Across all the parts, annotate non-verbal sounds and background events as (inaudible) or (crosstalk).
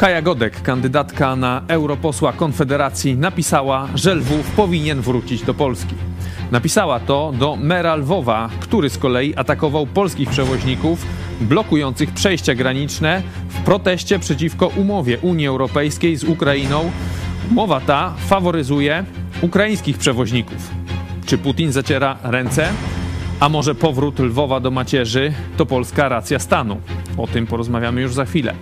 Kaja Godek, kandydatka na europosła Konfederacji, napisała, że Lwów powinien wrócić do Polski. Napisała to do mera Lwowa, który z kolei atakował polskich przewoźników blokujących przejścia graniczne w proteście przeciwko umowie Unii Europejskiej z Ukrainą. Umowa ta faworyzuje ukraińskich przewoźników. Czy Putin zaciera ręce? A może powrót Lwowa do macierzy to polska racja stanu? O tym porozmawiamy już za chwilę.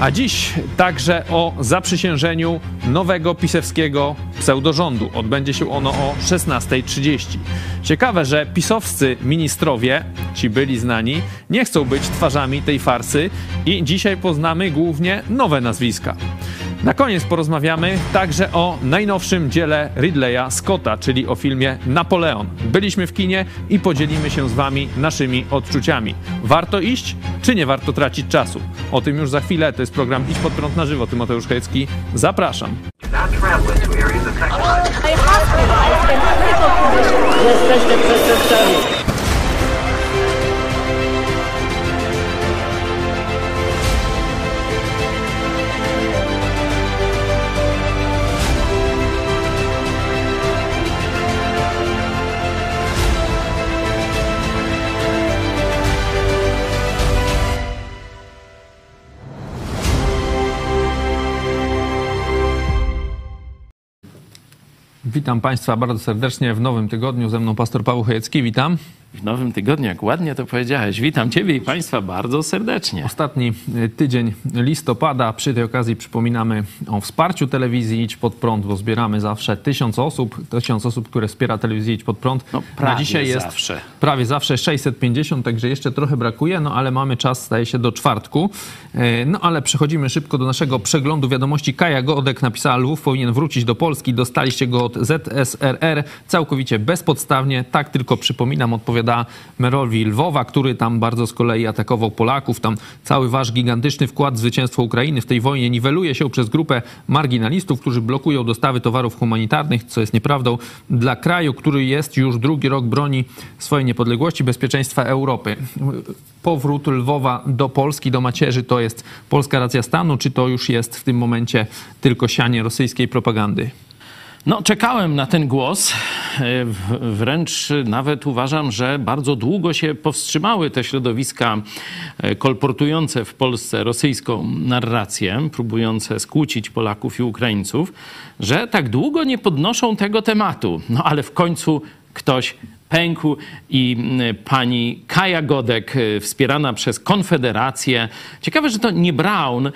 A dziś także o zaprzysiężeniu nowego pisewskiego pseudorządu. Odbędzie się ono o 16.30. Ciekawe, że pisowscy ministrowie, ci byli znani, nie chcą być twarzami tej farsy i dzisiaj poznamy głównie nowe nazwiska. Na koniec porozmawiamy także o najnowszym dziele Ridleya Scotta, czyli o filmie Napoleon. Byliśmy w kinie i podzielimy się z Wami naszymi odczuciami. Warto iść, czy nie warto tracić czasu? O tym już za chwilę. To jest program Idź pod prąd na żywo. Tymoteusz Hecki. Zapraszam. Jesteście przestępcami. Witam Państwa bardzo serdecznie w nowym tygodniu. Ze mną pastor Paweł Chojecki. Witam. W nowym tygodniu, jak ładnie to powiedziałeś. Witam Ciebie i Państwa bardzo serdecznie. Ostatni y, tydzień listopada. Przy tej okazji przypominamy o wsparciu telewizji Idź Pod Prąd, bo zbieramy zawsze tysiąc osób. Tysiąc osób, które wspiera telewizję Idź Pod Prąd. No, prawie Na dzisiaj jest zawsze. prawie zawsze 650, także jeszcze trochę brakuje, no ale mamy czas, staje się do czwartku. Y, No ale przechodzimy szybko do naszego przeglądu wiadomości. Kaja Godek napisała, Lwów powinien wrócić do Polski. Dostaliście go od ZSRR całkowicie bezpodstawnie. Tak tylko przypominam, odpowiada merowi Lwowa, który tam bardzo z kolei atakował Polaków. Tam cały wasz gigantyczny wkład w zwycięstwo Ukrainy w tej wojnie niweluje się przez grupę marginalistów, którzy blokują dostawy towarów humanitarnych, co jest nieprawdą, dla kraju, który jest już drugi rok broni swojej niepodległości, bezpieczeństwa Europy. Powrót Lwowa do Polski, do macierzy, to jest polska racja stanu, czy to już jest w tym momencie tylko sianie rosyjskiej propagandy? No, czekałem na ten głos. E, Wręcz nawet uważam, że bardzo długo się powstrzymały te środowiska e, kolportujące w Polsce rosyjską narrację, próbujące skłócić Polaków i Ukraińców, że tak długo nie podnoszą tego tematu. No ale w końcu ktoś pękł i pani Kaja Godek, y, wspierana przez Konfederację. Ciekawe, że to nie Brown,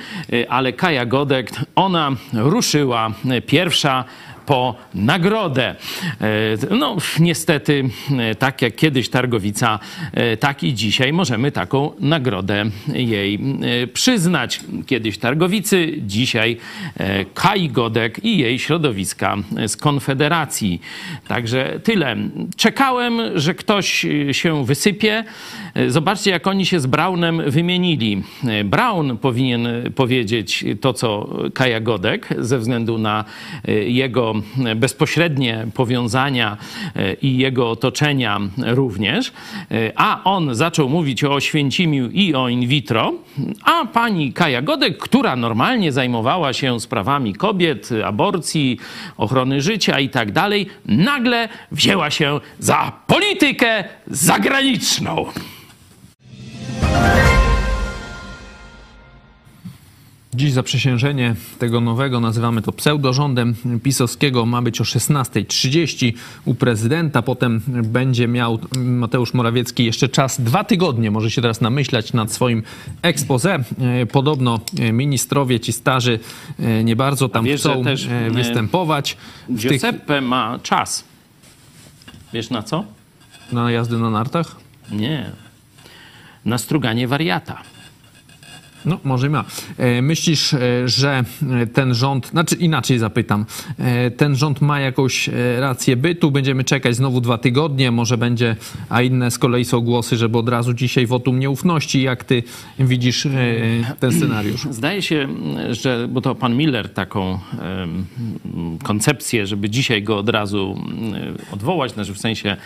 ale Kaja Godek, ona ruszyła pierwsza po nagrodę. E, No, niestety, e, tak jak kiedyś Targowica, e, tak i dzisiaj możemy taką nagrodę jej przyznać. Kiedyś Targowicy, dzisiaj Kai Godek i jej środowiska z Konfederacji. Także tyle. Czekałem, że ktoś się wysypie. Zobaczcie, jak oni się z Brownem wymienili. Brown powinien powiedzieć to, co Kaja Godek, ze względu na e, bezpośrednie powiązania e, i jego otoczenia również. E, A on zaczął mówić o Święcimiu i o in vitro, a pani Kaja Godek, która normalnie zajmowała się sprawami kobiet, aborcji, ochrony życia i tak dalej, nagle wzięła się za politykę zagraniczną. Dziś zaprzysiężenie tego nowego, nazywamy to pseudorządem pisowskiego, ma być o 16.30 u prezydenta. Potem będzie miał Mateusz Morawiecki jeszcze czas, dwa tygodnie, może się teraz namyślać nad swoim expose. E, Podobno e, ministrowie, ci starzy, e, nie bardzo tam wiesz, chcą też, występować. W tych, Giuseppe ma czas. Wiesz na co? na jazdy na nartach? Nie. Na struganie wariata. No, może ma. E, Myślisz, e, że e, ten rząd, znaczy inaczej zapytam, ten rząd ma jakąś rację bytu? Będziemy czekać znowu dwa tygodnie, może będzie, a inne z kolei są głosy, żeby od razu dzisiaj wotum nieufności. Jak ty widzisz ten scenariusz? (clears throat) Zdaje się, że, bo to pan Miller taką koncepcję, żeby dzisiaj go od razu odwołać, znaczy w sensie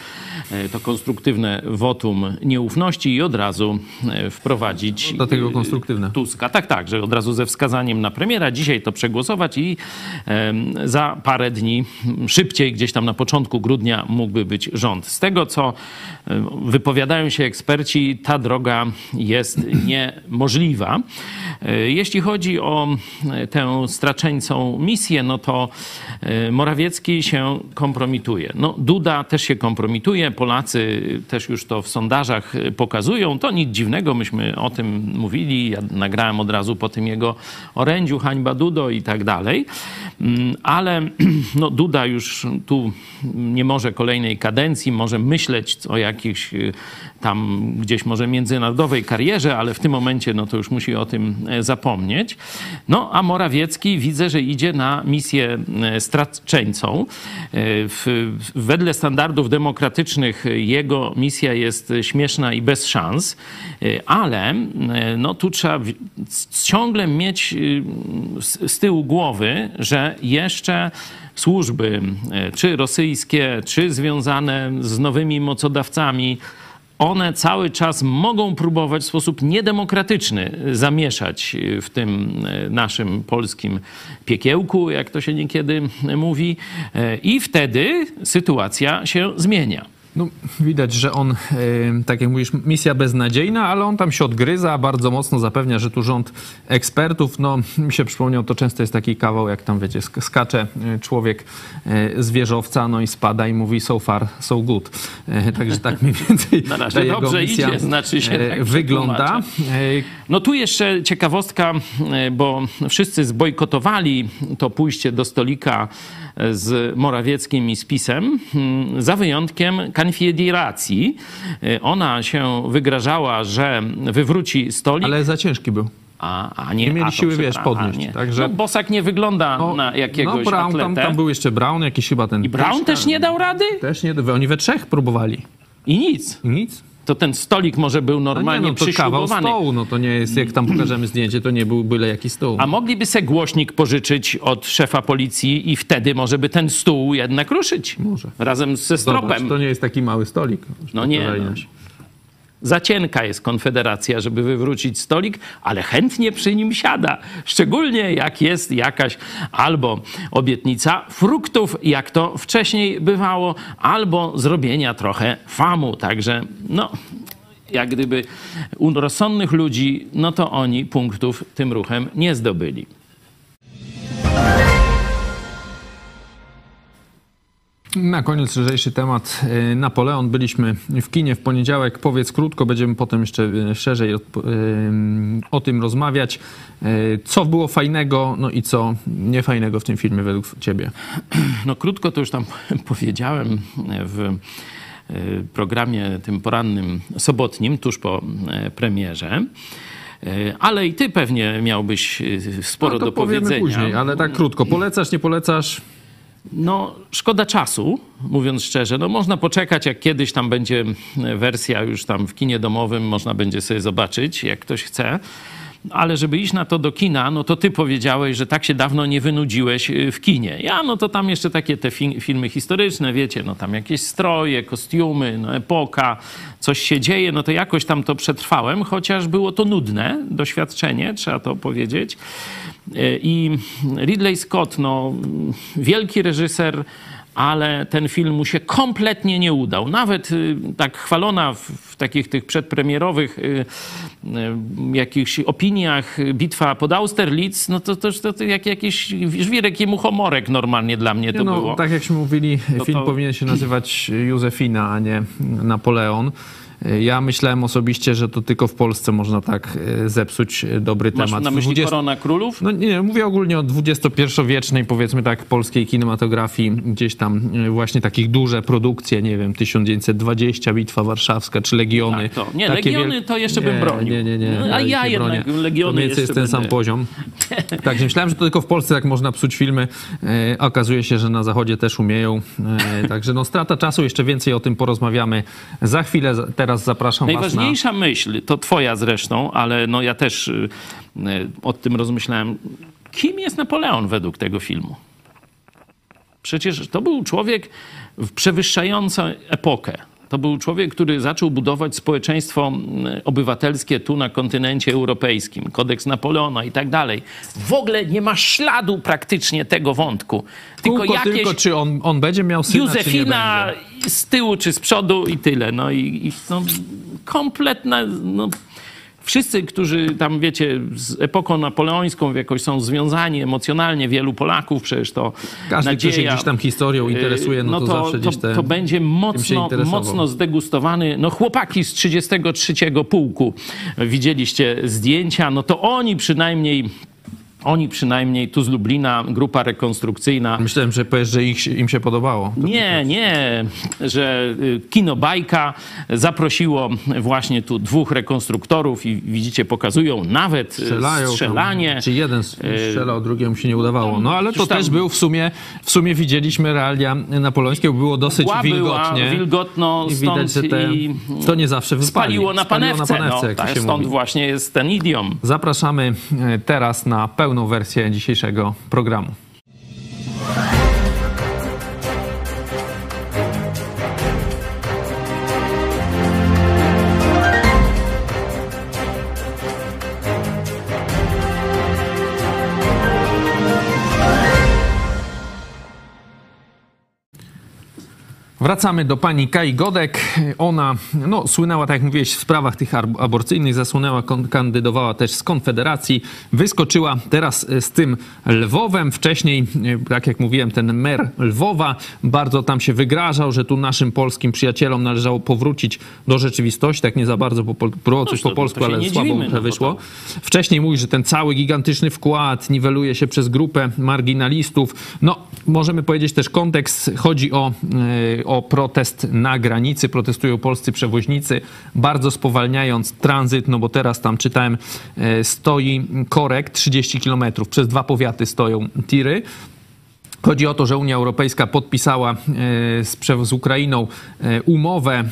to konstruktywne wotum nieufności i od razu wprowadzić Do tego konstruktywne. Tuska. Tuska. Tak, tak, że od razu ze wskazaniem na premiera dzisiaj to przegłosować i za parę dni m, szybciej, gdzieś tam na początku grudnia mógłby być rząd. Z tego, co wypowiadają się eksperci, ta droga jest (clears throat) niemożliwa. E, Jeśli chodzi o e, tę straczeńcą misję, no to e, Morawiecki się kompromituje. No, Duda też się kompromituje, Polacy też już to w sondażach pokazują. To nic dziwnego, myśmy o tym mówili. Ja nagrałem od razu po tym jego orędziu, hańba Dudo i tak dalej. Mm, Ale (clears throat) no, Duda już tu nie może kolejnej kadencji, może myśleć o jakichś y, tam gdzieś może międzynarodowej karierze, ale w tym momencie no to już musi o tym e, zapomnieć. No a Morawiecki widzę, że idzie na misję e, straczeńcą. E, W, wedle standardów demokratycznych jego misja jest śmieszna i bez szans, ale no tu trzeba ciągle mieć y, z, tyłu głowy, że jeszcze służby, czy rosyjskie, czy związane z nowymi mocodawcami, one cały czas mogą próbować w sposób niedemokratyczny zamieszać w tym e, naszym polskim piekiełku, jak to się niekiedy mówi, e, i wtedy sytuacja się zmienia. No, widać, że on, tak jak mówisz, misja beznadziejna, ale on tam się odgryza, bardzo mocno zapewnia, że tu rząd ekspertów, no mi się przypomniał, to często jest taki kawał, jak tam wiecie, sk- skacze e, człowiek e, z wieżowca, no i spada i mówi so far, so good. E, Także tak mniej więcej (laughs) Na razie jego dobrze misja idzie, znaczy się tak wygląda. No tu jeszcze ciekawostka, bo wszyscy zbojkotowali to pójście do stolika z Morawieckim i z PiSem, mm, za wyjątkiem Konfederacji. E, Ona się wygrażała, że wywróci stolik. Ale za ciężki był. A, a nie, Nie mieli a to siły, wiesz, podnieść, nie. także- No, Bosak nie wygląda No, na jakiegoś no Brown, atletę. tam, tam był jeszcze Brown, jakiś chyba ten... I Brown też nie dał rady? Też nie, oni we trzech próbowali. I nic. I nic. To ten stolik może był No normalnie nie, no kawał przyśrubowany. stołu, no to nie jest, jak tam pokażemy zdjęcie, to nie był byle jaki stół. A mogliby se głośnik pożyczyć od szefa policji i wtedy może by ten stół jednak ruszyć. Może. Razem ze Zobacz, stropem. to nie jest taki mały stolik. No nie, no. Za cienka jest Konfederacja, żeby wywrócić stolik, ale chętnie przy nim siada. Szczególnie jak jest jakaś albo obietnica fruktów, jak to wcześniej bywało, albo zrobienia trochę famu. Także no, jak gdyby u rozsądnych ludzi, no to oni punktów tym ruchem nie zdobyli. Na koniec lżejszy temat. E, Napoleon. Byliśmy w kinie w poniedziałek. Powiedz krótko, będziemy potem jeszcze e, szerzej o, e, o tym rozmawiać. Co było fajnego, no i co niefajnego w tym filmie według ciebie? (clears throat) No krótko to już tam (laughs) powiedziałem w programie tym porannym sobotnim, tuż po premierze. Ale i ty pewnie miałbyś sporo no to do powiedzenia. później, ale tak krótko. Polecasz, nie polecasz? No, szkoda czasu, mówiąc szczerze. No, można poczekać, jak kiedyś tam będzie wersja już tam w kinie domowym, można będzie sobie zobaczyć, jak ktoś chce. Ale żeby iść na to do kina, no to ty powiedziałeś, że tak się dawno nie wynudziłeś y, w kinie. Ja, no to tam jeszcze takie te fi- filmy historyczne, wiecie, no tam jakieś stroje, kostiumy, no epoka, coś się dzieje, no to jakoś tam to przetrwałem, chociaż było to nudne doświadczenie, trzeba to powiedzieć. Y, I Ridley Scott, no wielki reżyser, ale ten film mu się kompletnie nie udał. Nawet y, tak chwalona w, w takich tych przedpremierowych y, y, jakichś opiniach y, bitwa pod Austerlitz, no to to, to, to jak jakiś żwirek i muchomorek normalnie dla mnie to no, było. Tak jakśmy mówili, film to- powinien się nazywać Józefina, a nie Napoleon. Ja myślałem osobiście, że to tylko w Polsce można tak e, zepsuć e, dobry Masz temat. na myśli 20 Korona Królów? No nie, mówię ogólnie o XXI-wiecznej, powiedzmy tak, polskiej kinematografii, gdzieś tam właśnie takich duże produkcje, nie wiem, 1920, Bitwa Warszawska, czy Legiony. Tak, to- nie, Takie Legiony to jeszcze bym nie, bronił. Nie, nie, nie. No, a ja jednak bronię. Legiony To więcej jest ten sam będę. poziom. (laughs) Także myślałem, że to tylko w Polsce tak można psuć filmy. E, okazuje się, że na Zachodzie też umieją. E, także no strata czasu, jeszcze więcej o tym porozmawiamy za chwilę. Za- Teraz zapraszam was na... Najważniejsza myśl, to twoja zresztą, ale no ja też y, y, o tym rozmyślałem. Kim jest Napoleon według tego filmu? Przecież to był człowiek w- przewyższający epokę. To był człowiek, który zaczął budować społeczeństwo obywatelskie tu na kontynencie europejskim, kodeks Napoleona i tak dalej. W ogóle nie ma śladu praktycznie tego wątku. Tylko, Kółko, jakieś... tylko czy on, on będzie miał syna, Józefina z tyłu czy z przodu i tyle. No i, i no, kompletna... No, wszyscy, którzy tam, wiecie, z epoką napoleońską jakoś są związani emocjonalnie, wielu Polaków przecież to Każdy, nadzieja, kto się gdzieś tam historią interesuje, no, no to, to, zawsze gdzieś te, to będzie mocno, mocno zdegustowany. No chłopaki z 33 pułku, widzieliście zdjęcia, no to oni przynajmniej oni przynajmniej tu z Lublina, grupa rekonstrukcyjna. Myślałem, że powiesz, że ich, im się podobało. Nie, nie, że y, kino Bajka zaprosiło właśnie tu dwóch rekonstruktorów i widzicie, pokazują nawet y, Strzelają strzelanie. Tam, czy jeden y, strzelał, drugiemu się nie udawało. No ale to tam... też był w sumie, w sumie widzieliśmy realia napoleńskie, było dosyć Mgła wilgotnie. Była wilgotno, I widać, że te, to nie zawsze wypali. Spaliło na panewce, spaliło na panewce no, tak, stąd mówi. właśnie jest ten idiom. Zapraszamy e, teraz na pełną pełną wersję dzisiejszego programu. Wracamy do pani Kai Godek. Ona no, słynęła, tak jak mówiłeś, w sprawach tych aborcyjnych, zasłynęła, kandydowała też z Konfederacji, wyskoczyła teraz e, z tym Lwowem. Wcześniej, e, tak jak mówiłem, ten mer Lwowa bardzo tam się wygrażał, że tu naszym polskim przyjacielom należało powrócić do rzeczywistości, tak nie za bardzo po, po, coś po polsku, ale słabo mu no wyszło. Wcześniej mówi, że ten cały gigantyczny wkład niweluje się przez grupę marginalistów. No, możemy powiedzieć też kontekst, chodzi o, e, protest na granicy. Protestują polscy przewoźnicy, bardzo spowalniając tranzyt, no bo teraz tam czytałem, e, stoi korek 30 km. Przez dwa powiaty stoją tiry. Chodzi o to, że Unia Europejska podpisała e, z, z Ukrainą umowę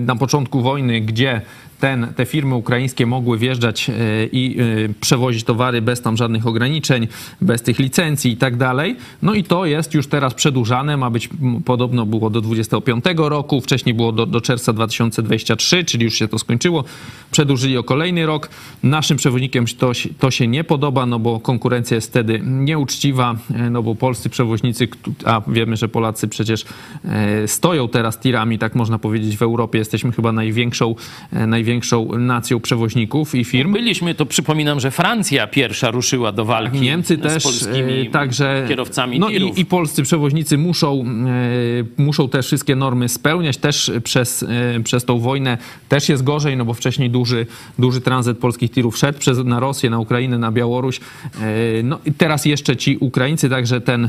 na początku wojny, gdzie ten, te firmy ukraińskie mogły wjeżdżać e, i e, przewozić towary bez tam żadnych ograniczeń, bez tych licencji i tak dalej. No i to jest już teraz przedłużane, ma być podobno było do 25 roku, wcześniej było do, do czerwca 2023, czyli już się to skończyło. Przedłużyli o kolejny rok. Naszym przewoźnikiem to, to się nie podoba, no bo konkurencja jest wtedy nieuczciwa, e, no bo polscy przewoźnicy, a wiemy, że Polacy przecież stoją teraz tirami, tak można powiedzieć, w Europie jesteśmy chyba największą, największą największą nacją przewoźników i firm. Byliśmy, to przypominam, że Francja pierwsza ruszyła do walki Niemcy też, z polskimi e, także, kierowcami no i, i, polscy przewoźnicy muszą, e, muszą te wszystkie normy spełniać. Też przez, e, przez tą wojnę też jest gorzej, no bo wcześniej duży, duży tranzyt polskich tirów szedł przez, na Rosję, na Ukrainę, na Białoruś. No i teraz jeszcze ci Ukraińcy, także ten,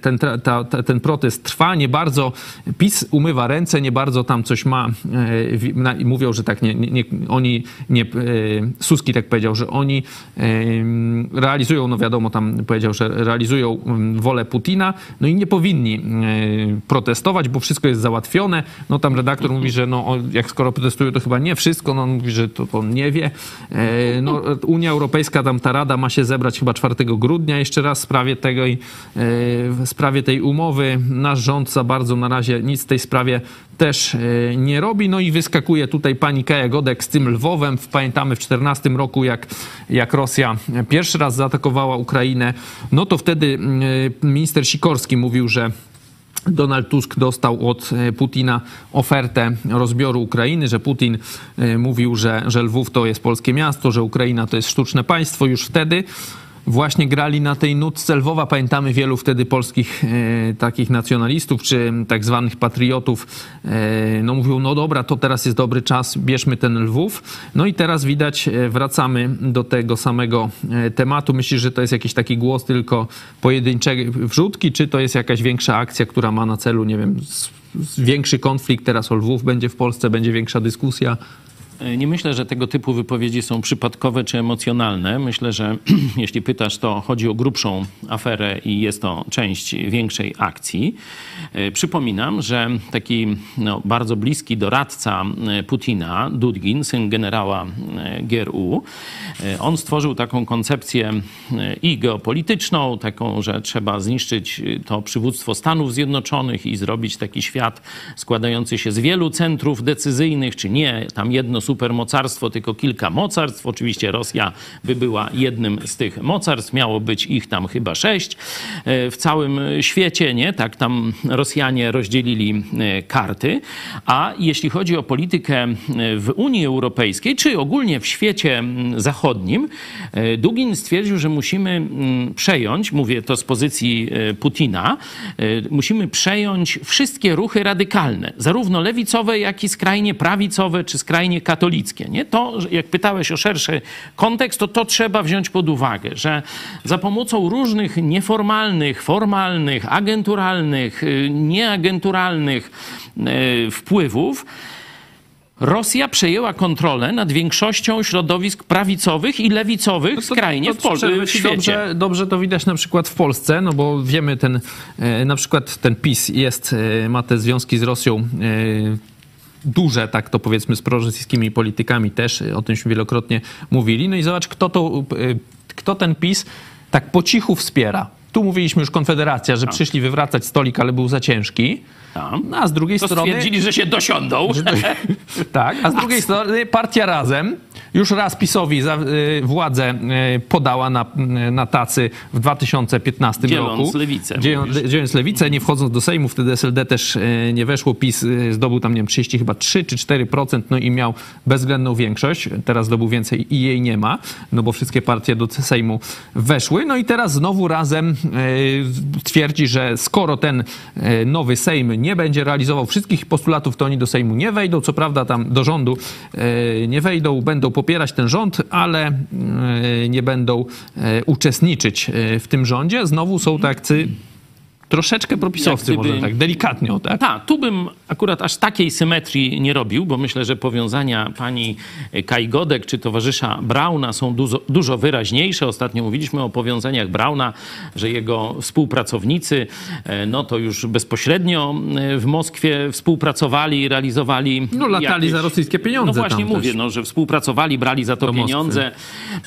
ten, ta, ta, ten protest trwa. Nie bardzo PiS umywa ręce, nie bardzo tam coś ma. Mówią, że tak nie, nie, oni nie, e, Suski tak powiedział, że oni e, realizują, no wiadomo, tam powiedział, że realizują mm, wolę Putina, no i nie powinni e, protestować, bo wszystko jest załatwione. No tam redaktor mówi, że no, jak skoro protestują, to chyba nie wszystko, no on mówi, że to on nie wie. No, Unia Europejska, tam ta rada ma się zebrać chyba 4 grudnia jeszcze raz w sprawie tego i w sprawie tej umowy. Nasz rząd za bardzo na razie nic w tej sprawie też nie robi. No i wyskakuje tutaj pani Kaja Godek z tym Lwowem. Pamiętamy w 2014 roku, jak, jak Rosja pierwszy raz zaatakowała Ukrainę, no to wtedy e, minister Sikorski mówił, że Donald Tusk dostał od e, Putina ofertę rozbioru Ukrainy, że Putin e, mówił, że, że Lwów to jest polskie miasto, że Ukraina to jest sztuczne państwo już wtedy właśnie grali na tej nutce Lwowa. Pamiętamy wielu wtedy polskich e, takich nacjonalistów, czy tak zwanych patriotów. E, no mówią, no dobra, to teraz jest dobry czas, bierzmy ten Lwów. No i teraz widać, e, wracamy do tego samego e, tematu. Myślisz, że to jest jakiś taki głos tylko pojedyncze wrzutki, czy to jest jakaś większa akcja, która ma na celu, nie wiem, większy konflikt teraz o Lwów będzie w Polsce, będzie większa dyskusja? Nie myślę, że tego typu wypowiedzi są przypadkowe czy emocjonalne. Myślę, że (clears throat) jeśli pytasz, to chodzi o grubszą aferę i jest to część większej akcji. E, przypominam, że taki no, bardzo bliski doradca e, Putina, Dudgin, syn generała e, GRU, on stworzył taką koncepcję i geopolityczną, taką, że trzeba zniszczyć to przywództwo Stanów Zjednoczonych i zrobić taki świat składający się z wielu centrów decyzyjnych, czy nie tam jedno supermocarstwo, tylko kilka mocarstw. Oczywiście Rosja by była jednym z tych mocarstw, miało być ich tam chyba sześć w całym świecie, nie? Tak tam Rosjanie rozdzielili e, karty. A jeśli chodzi o politykę e, w Unii Europejskiej, czy ogólnie w świecie zachodnim, e, Dugin stwierdził, że musimy przejąć, mówię to z pozycji Putina, musimy przejąć wszystkie ruchy radykalne, zarówno lewicowe, jak i skrajnie prawicowe, czy skrajnie katolickie. Nie? To, jak pytałeś o szerszy kontekst, to to trzeba wziąć pod uwagę, że za pomocą różnych nieformalnych, formalnych, agenturalnych, nieagenturalnych e, wpływów, Rosja przejęła kontrolę nad większością środowisk prawicowych i lewicowych no to, skrajnie to, to w, Polsce, w świecie. Dobrze, dobrze to widać na przykład w Polsce, no bo wiemy ten, e, na przykład ten PiS jest, ma te związki z Rosją duże, tak to powiedzmy, z prorosyjskimi politykami też, o tymśmy wielokrotnie mówili. No i zobacz, kto, to, kto ten PiS tak po cichu wspiera. Tu mówiliśmy już Konfederacja, że tak. przyszli wywracać stolik, ale był za ciężki. No, a z drugiej to strony... stwierdzili, że się dosiądą. Że to, (laughs) tak, a z drugiej (laughs) strony partia Razem już raz PiSowi za, y, władzę y, podała na, y, na tacy w 2015 dzieląc roku. Lewicę, dzieląc lewicę, nie wchodząc do Sejmu, wtedy SLD też nie weszło. PiS zdobył tam, nie wiem, 30 chyba 3 czy 4%, no i miał bezwzględną większość. Teraz zdobył więcej i jej nie ma, no bo wszystkie partie do Sejmu weszły. No i teraz znowu Razem twierdzi, że skoro ten nowy Sejm nie będzie realizował wszystkich postulatów, to oni do Sejmu nie wejdą. Co prawda tam do rządu nie wejdą, będą popierać ten rząd, ale e, nie będą e, uczestniczyć e, w tym rządzie. Znowu są tacy troszeczkę propisowcy, gdyby, może tak delikatnie. Tak? Tak, tu bym akurat aż takiej symetrii nie robił, bo myślę, że powiązania pani Kai Godek czy towarzysza Brauna są dużo, dużo wyraźniejsze. Ostatnio mówiliśmy o powiązaniach Brauna, że jego współpracownicy, e, no to już bezpośrednio e, w Moskwie współpracowali, realizowali... No latali jakieś, za rosyjskie pieniądze. No właśnie mówię, no, że współpracowali, brali za to pieniądze.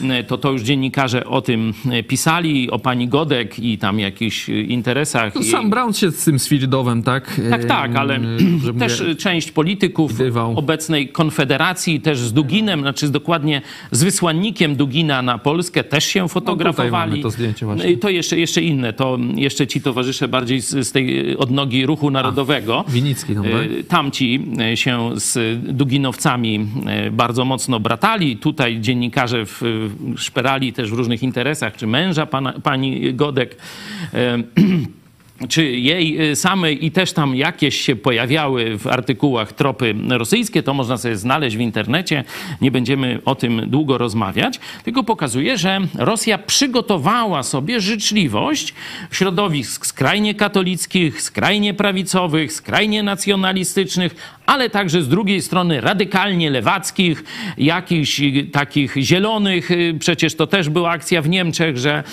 E, to to już dziennikarze o tym pisali, o pani Godek i tam jakichś interesach no, sam Brown się z tym Swirdowem, tak? Tak, tak, ale (clears throat) też mówię, część polityków obecnej Konfederacji, też z Duginem, znaczy dokładnie z wysłannikiem Dugina na Polskę też się fotografowali. No to zdjęcie właśnie. To jeszcze, jeszcze inne, to jeszcze ci towarzysze bardziej z, z tej odnogi ruchu narodowego. A, Winicki, no, tak? Tamci e, się z Duginowcami e, bardzo mocno bratali. Tutaj dziennikarze w, szperali też w różnych interesach, czy męża pana, pani Godek (clears throat) czy jej y, samej i też tam jakieś się pojawiały w artykułach tropy rosyjskie, to można sobie znaleźć w internecie. Nie będziemy o tym długo rozmawiać, tylko pokazuje, że Rosja przygotowała sobie życzliwość środowisk skrajnie katolickich, skrajnie prawicowych, skrajnie nacjonalistycznych, ale także z drugiej strony radykalnie lewackich, jakichś takich zielonych. Y, przecież to też była akcja w Niemczech, że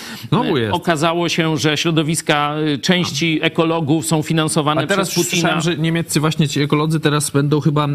y, okazało się, że środowiska części ekologów są finansowane A teraz przez Putina. że niemieccy właśnie ci ekolodzy teraz będą chyba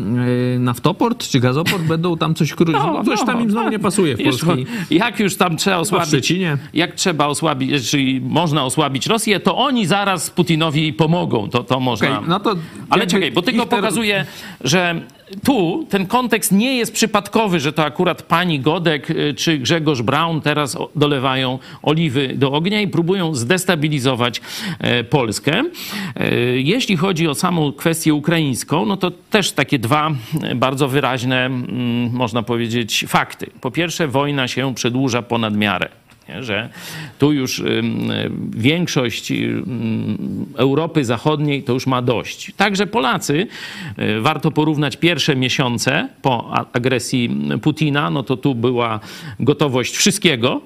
naftoport czy gazoport, będą tam coś krócić. No, coś no, tam im znowu nie pasuje w Polsce. Jak już tam trzeba osłabić, jak trzeba osłabić, czyli można osłabić Rosję, to oni zaraz Putinowi pomogą. To, to można. Okay, no to Ale czekaj, bo tylko pokazuje, że tu ten kontekst nie jest przypadkowy, że to akurat pani Godek y, czy Grzegorz Braun teraz dolewają oliwy do ognia i próbują zdestabilizować e, Polskę. E, jeśli chodzi o samą kwestię ukraińską, no to też takie dwa e, bardzo wyraźne, mm, można powiedzieć, fakty. Po pierwsze, wojna się przedłuża ponad miarę. Nie? Że tu już ym, większość Europy Zachodniej to już ma dość. Także Polacy, y, warto porównać pierwsze miesiące po agresji Putina, no to tu była gotowość wszystkiego,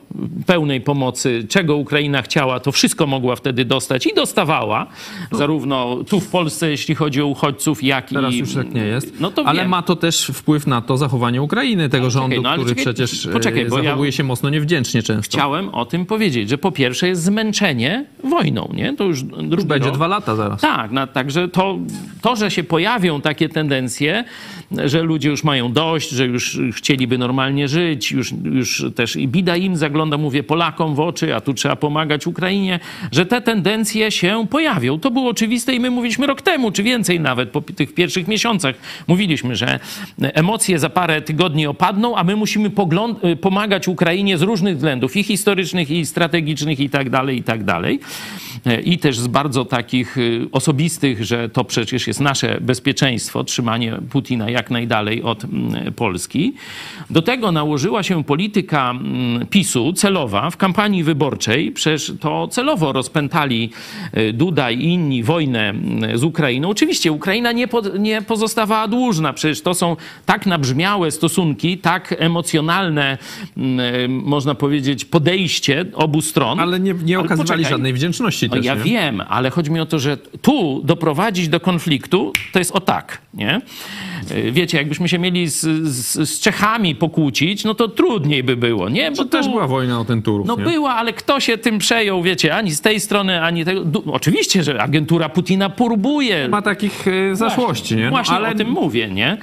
pełnej pomocy, czego Ukraina chciała, to wszystko mogła wtedy dostać i dostawała, zarówno tu w Polsce, jeśli chodzi o uchodźców, jak Teraz i... już tak nie jest. No to ale wiem. ma to też wpływ na to zachowanie Ukrainy, tego rządu, no ale który czekaj, przecież poczekaj, bo ja- zachowuje się mocno niewdzięcznie często. Chciałem o tym powiedzieć, że po pierwsze jest zmęczenie wojną, nie? To już drugi Już będzie rok. dwa lata zaraz. Tak, no, także to, to, że się pojawią takie tendencje, że ludzie już mają dość, że już chcieliby normalnie żyć, już, już też i bida im zagląda, mówię Polakom w oczy, a tu trzeba pomagać Ukrainie, że te tendencje się pojawią. To było oczywiste i my mówiliśmy rok temu, czy więcej nawet, po tych pierwszych miesiącach. Mówiliśmy, że emocje za parę tygodni opadną, a my musimy pomagać Ukrainie z różnych względów, i historycznych, i strategicznych, i tak dalej, i tak dalej. I też z bardzo takich y, osobistych, że to przecież jest nasze bezpieczeństwo, trzymanie Putina jak najdalej od mm, Polski. Do tego nałożyła się polityka mm, PiSu celowa w kampanii wyborczej. Przecież to celowo rozpętali y, Duda i inni wojnę mm, z Ukrainą. Oczywiście Ukraina nie, po, nie pozostawała dłużna. Przecież to są tak nabrzmiałe stosunki, tak emocjonalne, mm, można powiedzieć, podejście obu stron. Ale nie, nie okazywali poczekaj. żadnej wdzięczności No też, ja nie? wiem, ale chodzi mi o to, że tu doprowadzić do konfliktu to jest o tak, nie? Y, Wiecie, jakbyśmy się mieli z, z, z Czechami pokłócić, no to trudniej by było, nie? Bo To też tu- była wojna o ten Turów, No nie? była, ale kto się tym przejął, wiecie, ani z tej strony, ani tego. Oczywiście, że agentura Putina próbuje. Ma takich e, zaszłości, nie? No, Właśnie ale o tym mówię, nie?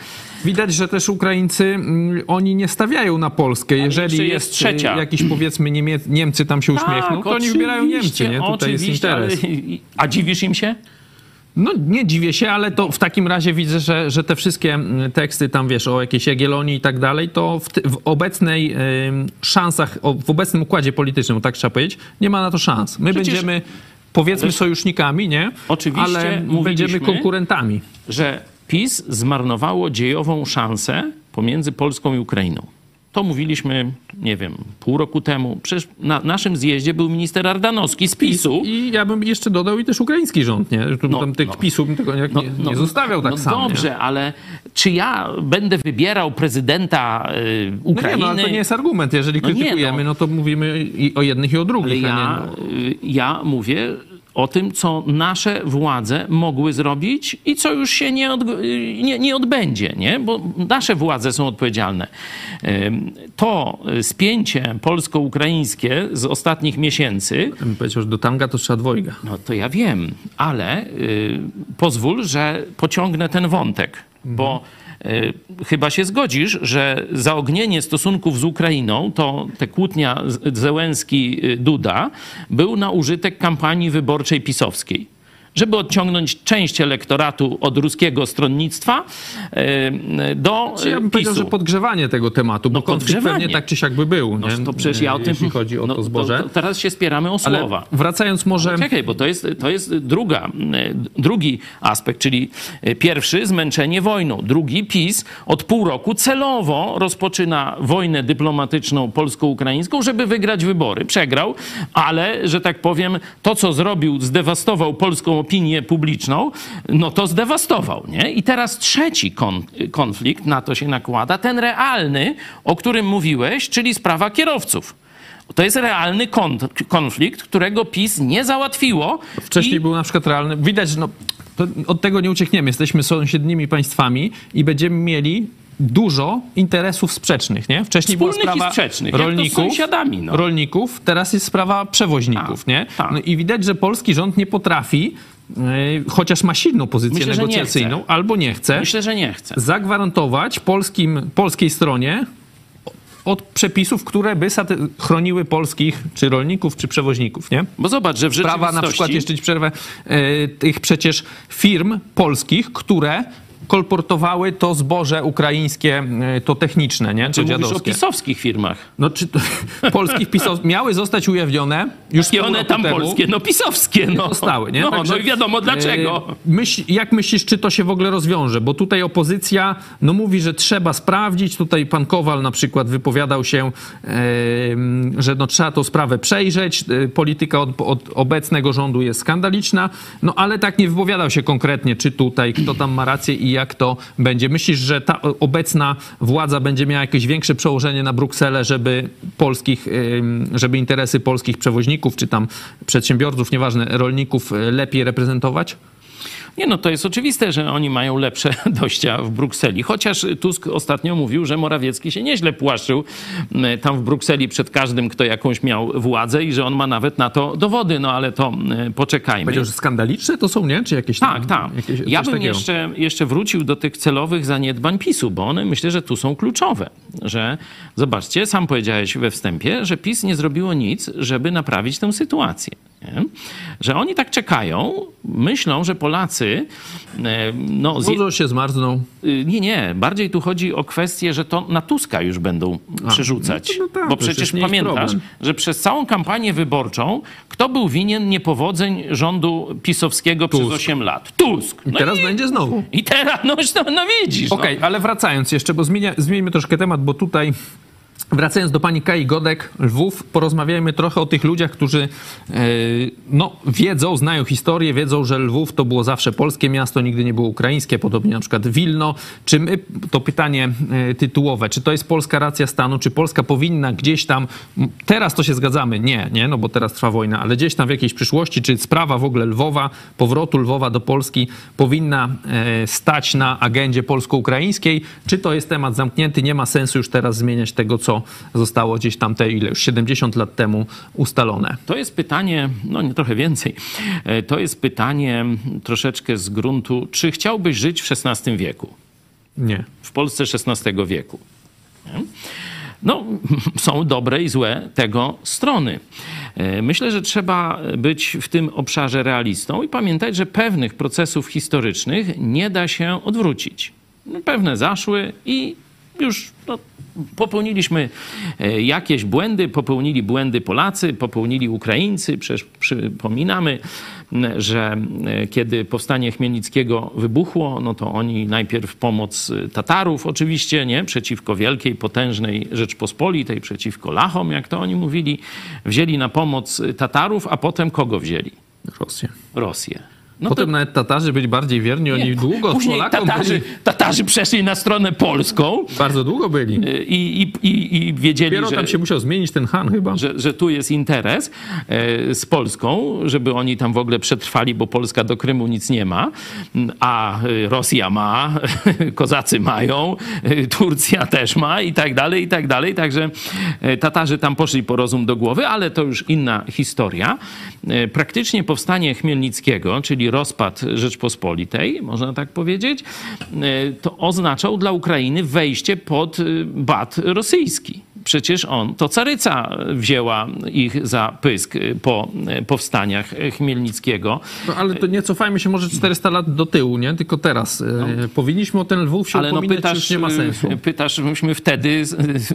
Widać, że też Ukraińcy, mm, oni nie stawiają na Polskę. Jeżeli jest, jest trzecia. e, jakiś, powiedzmy, Niemie Niemcy tam się uśmiechną, to oni wybierają Niemcy, nie? Tutaj jest Tak, interes. Ale... A dziwisz im się? No nie dziwię się, ale to w takim razie widzę, że, że te wszystkie mm, teksty tam, wiesz, o jakiejś Jagiellonii i tak dalej, to w, w obecnej ym, szansach, w obecnym układzie politycznym, tak trzeba powiedzieć, nie ma na to szans. My Przecież- będziemy, powiedzmy, sojusznikami, nie? Oczywiście Ale będziemy konkurentami. że PiS zmarnowało dziejową szansę pomiędzy Polską i Ukrainą. To mówiliśmy, nie wiem, pół roku temu. Przecież na naszym zjeździe był minister Ardanowski z PiSu. I ja bym jeszcze dodał i też ukraiński rząd, nie? Tu, No, tam tych no. PiSu bym tego nie, nie, nie zostawiał tak no samo. nie? Dobrze, ale czy ja będę wybierał prezydenta y, No Ukrainy? nie, no ale to nie jest argument. Jeżeli No nie, krytykujemy, no. no. to mówimy i o jednych i o Ale drugich. a ja, nie, no. y, ja mówię o tym, co nasze władze mogły zrobić i co już się nie, od, nie, nie odbędzie, nie? bo nasze władze są odpowiedzialne. To spięcie polsko-ukraińskie z ostatnich miesięcy, powiedział, że do tanga to trzeba dwojga. no to ja wiem, ale y, pozwól, że pociągnę ten wątek, bo y, chyba się zgodzisz, że zaognienie stosunków z Ukrainą, to te kłótnia Zełenski-Duda, był na użytek kampanii wyborczej pisowskiej. Żeby odciągnąć część elektoratu od ruskiego stronnictwa y, do Czy ja bym powiedział, PiSu. że podgrzewanie tego tematu, bo No, konflikt pewnie tak czy siak by był, No nie? to przecież ja o tym... Jeśli chodzi o no, to zboże. To, teraz się spieramy o Ale słowa. wracając może... Czekaj, bo to jest, to jest druga, e, drugi aspekt, czyli e, pierwszy zmęczenie wojną, drugi PiS od pół roku celowo rozpoczyna wojnę dyplomatyczną polsko-ukraińską, żeby wygrać wybory. Przegrał, ale, że tak powiem, to co zrobił, zdewastował polską opinię publiczną, no to zdewastował, nie? I teraz trzeci kon, konflikt na to się nakłada, ten realny, o którym mówiłeś, czyli sprawa kierowców. To jest realny kon- konflikt, którego PiS nie załatwiło. Wcześniej i był na przykład realny. Widać, że no, od tego nie uciekniemy. Jesteśmy sąsiednimi państwami i będziemy mieli dużo interesów sprzecznych, nie? Wcześniej Wspólnych była sprawa sprzecznych, rolników, no. rolników, teraz jest sprawa przewoźników, Tak, nie? tak. No i widać, że polski rząd nie potrafi, chociaż ma silną pozycję Myślę, nie negocjacyjną, chce. albo nie chce, Myślę, że nie chce. zagwarantować polskim, polskiej stronie od przepisów, które by chroniły polskich czy rolników, czy przewoźników, nie? Bo zobacz, że w Sprawa na przykład, jeszcze ci przerwę, e, tych przecież firm polskich, które kolportowały to zboże ukraińskie, e, to techniczne, nie? Czy mówisz o pisowskich firmach? No czy to, (laughs) polskich pisów miały zostać ujawnione już I one tam temu. polskie, no pisowskie, no. Zostały, nie? No, Także, no i wiadomo dlaczego. e, Myśl, jak myślisz, czy to się w ogóle rozwiąże? Bo tutaj opozycja no, mówi, że trzeba sprawdzić. Tutaj pan Kowal na przykład wypowiadał się, że no, trzeba tą sprawę przejrzeć. E, Polityka od, od obecnego rządu jest skandaliczna, no ale tak nie wypowiadał się konkretnie, czy tutaj, kto tam ma rację i jak to będzie. Myślisz, że ta obecna władza będzie miała jakieś większe przełożenie na Brukselę, żeby polskich, żeby interesy polskich przewoźników, czy tam przedsiębiorców, nieważne, rolników y, lepiej reprezentować? Nie no, to jest oczywiste, że oni mają lepsze (laughs) dojścia w Brukseli. Chociaż Tusk ostatnio mówił, że Morawiecki się nieźle płaszczył m, tam w Brukseli przed każdym, kto jakąś miał władzę i że on ma nawet na to dowody. No ale to m, poczekajmy. Powiedział, że skandaliczne to są, nie? Czy jakieś tam, Tak, tak. Jakieś, Ja bym takiego? jeszcze, jeszcze wrócił do tych celowych zaniedbań PiSu, bo one myślę, że tu są kluczowe. Że zobaczcie, sam powiedziałeś we wstępie, że PiS nie zrobiło nic, żeby naprawić tę sytuację. Nie? Że oni tak czekają, myślą, że Polacy, e, no, się zmarzną. Y, Nie, nie. Bardziej tu chodzi o kwestię, że to na Tuska już będą przerzucać. no to- no tak, Bo przecież pamiętasz, że przez całą kampanię wyborczą kto był winien niepowodzeń rządu pisowskiego przez Tusk. 8 lat? Tusk. I No teraz i, będzie znowu. i teraz, no, no, no widzisz. Okej, ale wracając jeszcze, bo zmienia, zmieńmy troszkę temat, bo tutaj wracając do pani Kai Godek, Lwów, porozmawiajmy trochę o tych ludziach, którzy e, no, wiedzą, znają historię, wiedzą, że Lwów to było zawsze polskie miasto, nigdy nie było ukraińskie, podobnie na przykład Wilno. Czy my, to pytanie e, tytułowe, czy to jest polska racja stanu, czy Polska powinna gdzieś tam, teraz to się zgadzamy, nie, nie, no bo teraz trwa wojna, ale gdzieś tam w jakiejś przyszłości, czy sprawa w ogóle Lwowa, powrotu Lwowa do Polski powinna e, stać na agendzie polsko-ukraińskiej, czy to jest temat zamknięty, nie ma sensu już teraz zmieniać tego, co zostało gdzieś tam te ile już 70 lat temu ustalone. To jest pytanie, no nie trochę więcej. E, To jest pytanie troszeczkę z gruntu, czy chciałbyś żyć w XVI wieku? Nie. w Polsce XVI wieku. Nie? No, (laughs) są dobre i złe tego strony. E, Myślę, że trzeba być w tym obszarze realistą i pamiętać, że pewnych procesów historycznych nie da się odwrócić. Pewne zaszły i już no, popełniliśmy e, jakieś błędy, popełnili błędy Polacy, popełnili Ukraińcy. Przecież przypominamy, że kiedy powstanie Chmielnickiego wybuchło, no to oni najpierw pomoc e, Tatarów oczywiście, nie? Przeciwko wielkiej, potężnej Rzeczpospolitej, przeciwko Lachom, jak to oni mówili, wzięli na pomoc Tatarów, a potem kogo wzięli? Rosję. Rosję. No Potem nawet Tatarzy byli bardziej wierni, oni długo z Później Polakom Tatarzy, byli, Tatarzy przeszli na stronę polską bardzo długo byli. i, i, i, i wiedzieli, Dopiero że, tam się musiał zmienić ten Han chyba. że, że tu jest interes e, z Polską, żeby oni tam w ogóle przetrwali, bo Polska do Krymu nic nie ma, a e, Rosja ma, (laughs) Kozacy mają, e, Turcja też ma i tak dalej, i tak dalej. Także e, Tatarzy tam poszli po rozum do głowy, ale to już inna historia. E, Praktycznie powstanie Chmielnickiego, czyli rozpad Rzeczpospolitej, można tak powiedzieć, e, to oznaczał dla Ukrainy wejście pod e, bat rosyjski. Przecież on, to caryca wzięła ich za pysk e, po e, powstaniach Chmielnickiego. No, ale to nie cofajmy się może 400 lat do tyłu, nie? Tylko teraz. E, Powinniśmy o ten Lwów się Ale no upominać, pytasz, już nie ma sensu. e, pytasz, myśmy wtedy,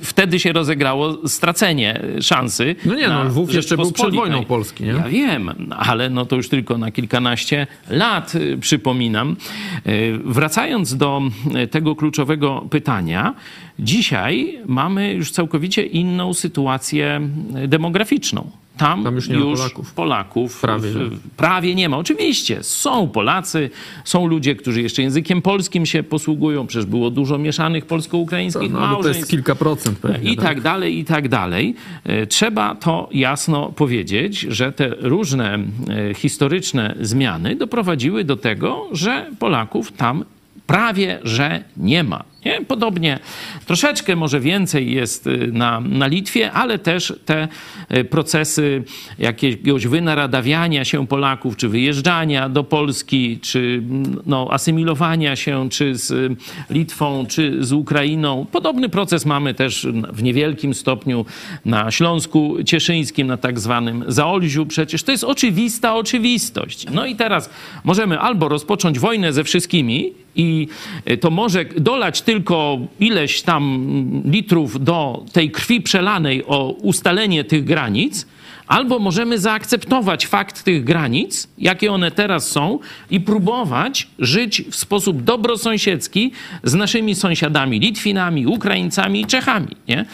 wtedy się rozegrało stracenie szansy. No nie, no, Lwów jeszcze był przed wojną Polski, nie? Ja wiem, ale no to już tylko na kilkanaście lat, y, przypominam. Wracając do tego kluczowego pytania, dzisiaj mamy już całkowicie inną sytuację y, demograficzną. Tam, Tam już nie ma Polaków. Polaków Prawie, prawie nie ma. Oczywiście są Polacy, są ludzie, którzy jeszcze językiem polskim się posługują. Przecież było dużo mieszanych polsko-ukraińskich No, ale to jest małżeństw kilka procent pewnie. i tak dalej, i tak dalej. E, Trzeba to jasno powiedzieć, że te różne e, historyczne zmiany doprowadziły do tego, że Polaków tam prawie że nie ma. Nie? Podobnie, troszeczkę może więcej jest y, na, na Litwie, ale też te y, procesy jakiegoś wynaradawiania się Polaków, czy wyjeżdżania do Polski, czy no, asymilowania się, czy z Litwą, czy z Ukrainą. Podobny proces mamy też w niewielkim stopniu na Śląsku Cieszyńskim, na tak zwanym Zaolziu. Przecież to jest oczywista oczywistość. No i teraz możemy albo rozpocząć wojnę ze wszystkimi, i to może dolać tylko ileś tam litrów do tej krwi przelanej o ustalenie tych granic, albo możemy zaakceptować fakt tych granic, jakie one teraz są, i próbować żyć w sposób dobrosąsiedzki z naszymi sąsiadami Litwinami, Ukraińcami i Czechami, nie?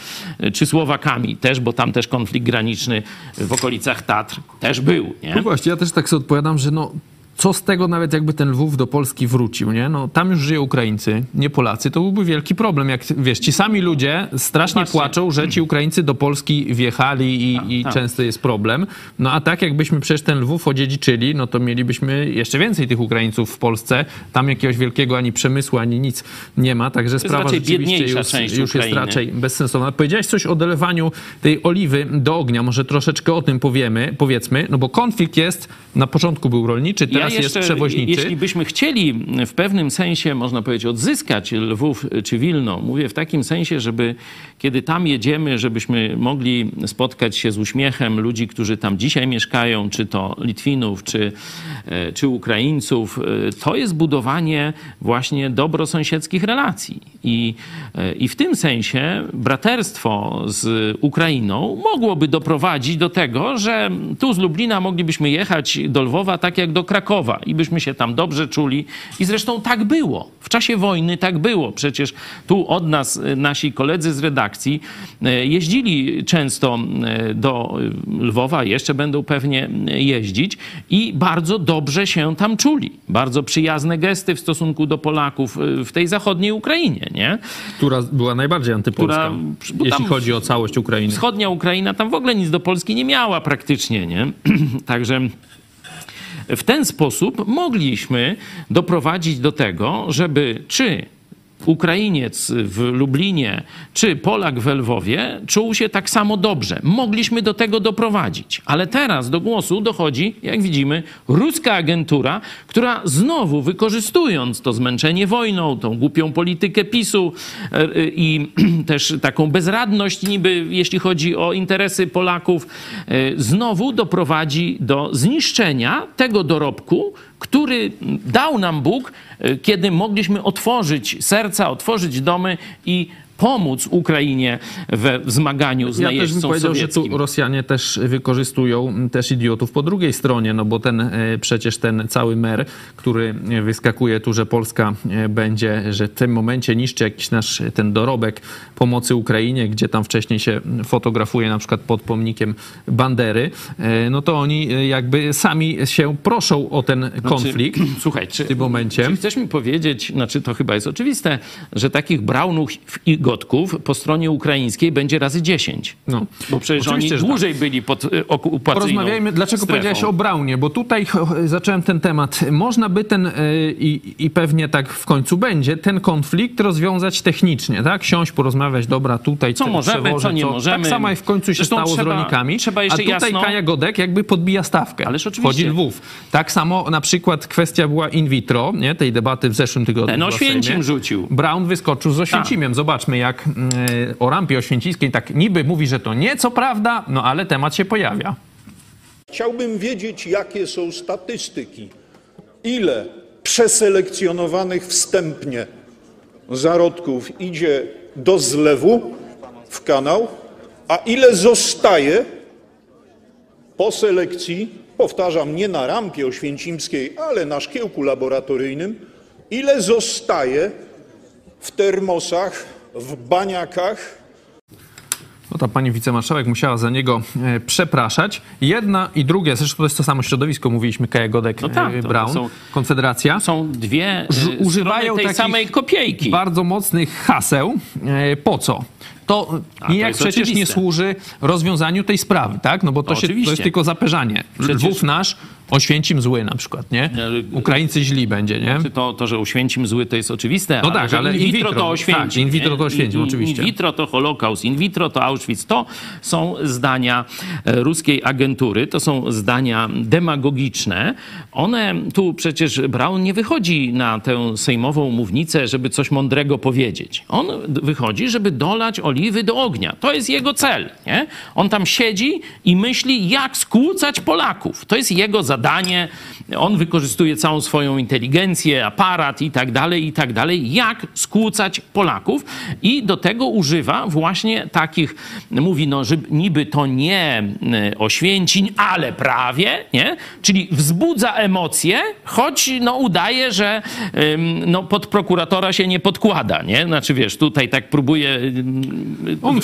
czy Słowakami też, bo tam też konflikt graniczny w okolicach Tatr też był. Nie? No właśnie, ja też tak sobie odpowiadam, że no co z tego nawet jakby ten Lwów do Polski wrócił, nie? No tam już żyją Ukraińcy, nie Polacy, to byłby wielki problem. Jak wiesz, ci sami ludzie strasznie Właśnie. płaczą, że ci Ukraińcy do Polski wjechali i, a, i często jest problem. No a tak jakbyśmy przecież ten Lwów odziedziczyli, no to mielibyśmy jeszcze więcej tych Ukraińców w Polsce. Tam jakiegoś wielkiego ani przemysłu, ani nic nie ma, także sprawa rzeczywiście już, już jest raczej bezsensowna. Powiedziałeś coś o dolewaniu tej oliwy do ognia, może troszeczkę o tym powiemy, powiedzmy, no bo konflikt jest, na początku był rolniczy, teraz ja jeszcze, jest przewoźniczy. Jeśli byśmy chcieli w pewnym sensie, można powiedzieć, odzyskać Lwów czy Wilno, mówię w takim sensie, żeby kiedy tam jedziemy, żebyśmy mogli spotkać się z uśmiechem ludzi, którzy tam dzisiaj mieszkają, czy to Litwinów, czy, e, czy Ukraińców, e, to jest budowanie właśnie dobrosąsiedzkich relacji. I, e, I w tym sensie braterstwo z Ukrainą mogłoby doprowadzić do tego, że tu z Lublina moglibyśmy jechać do Lwowa tak jak do Krakowa i byśmy się tam dobrze czuli. I zresztą tak było. W czasie wojny tak było. Przecież tu od nas nasi koledzy z redakcji, akcji. E, jeździli często e, do Lwowa, jeszcze będą pewnie jeździć i bardzo dobrze się tam czuli. Bardzo przyjazne gesty w stosunku do Polaków e, w tej zachodniej Ukrainie, nie? Która była najbardziej antypolska, Która, jeśli chodzi o całość Ukrainy. Wschodnia Ukraina tam w ogóle nic do Polski nie miała praktycznie, nie? (clears throat) Także w ten sposób mogliśmy doprowadzić do tego, żeby czy Ukrainiec w Lublinie czy Polak w Lwowie czuł się tak samo dobrze. Mogliśmy do tego doprowadzić. Ale teraz do głosu dochodzi, jak widzimy, ruska agentura, która znowu wykorzystując to zmęczenie wojną, tą głupią politykę PiSu e, i (clears throat) też taką bezradność niby, jeśli chodzi o interesy Polaków, e, znowu doprowadzi do zniszczenia tego dorobku, który dał nam Bóg, e, kiedy mogliśmy otworzyć serca, otworzyć domy i pomóc Ukrainie we zmaganiu z ja najeźdźcą też bym powiedział, sowieckim. że tu Rosjanie też wykorzystują też idiotów po drugiej stronie, no bo ten e, przecież ten cały mer, który wyskakuje tu, że Polska e, będzie, że w tym momencie niszczy jakiś nasz ten dorobek pomocy Ukrainie, gdzie tam wcześniej się fotografuje na przykład pod pomnikiem Bandery, e, no to oni jakby sami się proszą o ten znaczy, konflikt (clears throat) słuchaj, czy, w tym momencie. Czy chcesz mi powiedzieć, znaczy to chyba jest oczywiste, że takich Braunów i gotków po stronie ukraińskiej będzie razy 10. No. Bo przecież Oczywiście, oni dłużej tak. byli pod e, okupacyjną Porozmawiajmy, dlaczego strefą. powiedziałeś o Braunie, bo tutaj zacząłem ten temat. Można by ten, e, i, i pewnie tak w końcu będzie, ten konflikt rozwiązać technicznie, tak? Siąść, porozmawiać, dobra, tutaj co możemy, co nie co, możemy. Tak samo jak w końcu się Zresztą stało trzeba, z rolnikami. Trzeba jeszcze a tutaj jasno... Kaja Godek jakby podbija stawkę. Ależ oczywiście. Wchodzi Lwów. Tak samo na przykład kwestia była in vitro, nie? tej debaty w zeszłym tygodniu. Ten Oświęcim rzucił. Braun wyskoczył z Oświęcimiem. Zobaczmy, jak mm, o rampie oświęciskiej tak niby mówi, że to nie, co prawda, no ale temat się pojawia. Chciałbym wiedzieć, jakie są statystyki. Ile przeselekcjonowanych wstępnie zarodków idzie do zlewu w kanał, a ile zostaje po selekcji, powtarzam, nie na rampie oświęcimskiej, ale na szkiełku laboratoryjnym, ile zostaje w termosach w baniakach. No ta pani wicemarszałek musiała za niego e, przepraszać. Jedna i drugie, zresztą to jest to samo środowisko, mówimy Kaja Godek, no tak, e, Brown, są, Konfederacja. Są dwie e, używają tej samej kopiejki. bardzo mocnych haseł. E, po co? to nijak przecież oczywiste. nie służy rozwiązaniu tej sprawy, tak? No bo to, się, to jest tylko zaperzanie. Przecież... Lwów nasz Oświęcim zły na przykład, nie? Ukraińcy źli będzie, nie? Czy to, to, że Oświęcim zły, to jest oczywiste. No tak, ale in vitro, to Oświęcim. tak, in vitro to? Oświęcim, In- oczywiście. In vitro to Holokaust, in vitro to Auschwitz. To są zdania e, ruskiej agentury, to są zdania demagogiczne. One, tu przecież Braun nie wychodzi na tę sejmową mównicę, żeby coś mądrego powiedzieć. On wychodzi, żeby dolać oliwy do ognia. To jest jego cel, nie? On tam siedzi i myśli, jak skłócać Polaków. To jest jego zadanie zadanie. On wykorzystuje całą swoją inteligencję, aparat i tak dalej, i tak dalej, jak skłócać Polaków i do tego używa właśnie takich, mówi, no, że niby to nie y, Oświęcin, ale prawie, nie? Czyli wzbudza emocje, choć no, udaje, że no, pod prokuratora się nie podkłada, nie? Znaczy, wiesz, tutaj tak próbuje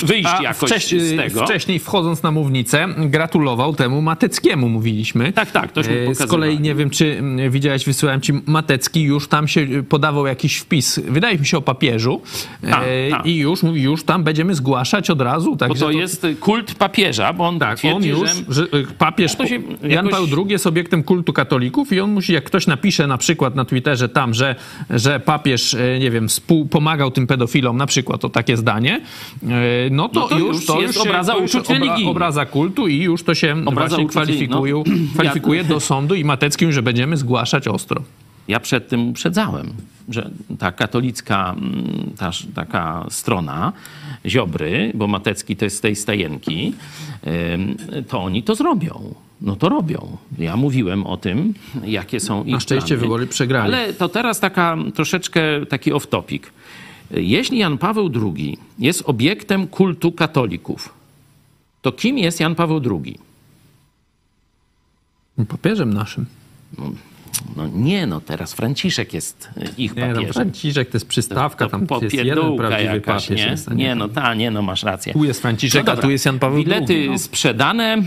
wyjść A jakoś wcześ- z tego. Wcześniej wchodząc na mównicę, gratulował temu Mateckiemu, mówiliśmy. Tak, tak, tośmy E, Z kolei nie wiem, czy mm, widziałeś, wysyłałem ci Matecki, już tam się y, podawał jakiś wpis, wydaje mi się o papieżu Tak, e, tak. i już, już tam będziemy zgłaszać od razu. Bo Także to jest kult papieża, bo on Tak, twierdzi, on już, że... że y, papież to się Jan jakoś- Paweł II jest obiektem kultu katolików i on musi, jak ktoś napisze na przykład na Twitterze tam, że, że papież, e, nie wiem, współ, pomagał tym pedofilom, na przykład to takie zdanie, no to, No to już, już to jest już obraza to uczuć religijnych. Obraza kultu i już to się Obraza właśnie uczuć religijnych. No, kwalifikuje do sądu i Mateckim, że będziemy zgłaszać ostro. Ja przed tym uprzedzałem, że ta katolicka mm, ta, taka strona Ziobry, bo Matecki to jest z tej stajenki, to oni to zrobią. No to robią. Ja mówiłem o tym, jakie są ich Na szczęście plany. wybory przegrali. Ale to teraz taka troszeczkę taki off-topic. Jeśli Jan Paweł II jest obiektem kultu katolików, to kim jest Jan Paweł II? Papieżem naszym. Well, No nie, no teraz Franciszek jest y, ich Nie, tam papieżem. Franciszek to jest przystawka, tam jest jeden prawdziwy jakaś, papież. nie? Jest, a nie, no ta, nie, no masz rację. Tu jest Franciszek, a dobra. tu jest Jan Paweł Bilety II. No. sprzedane,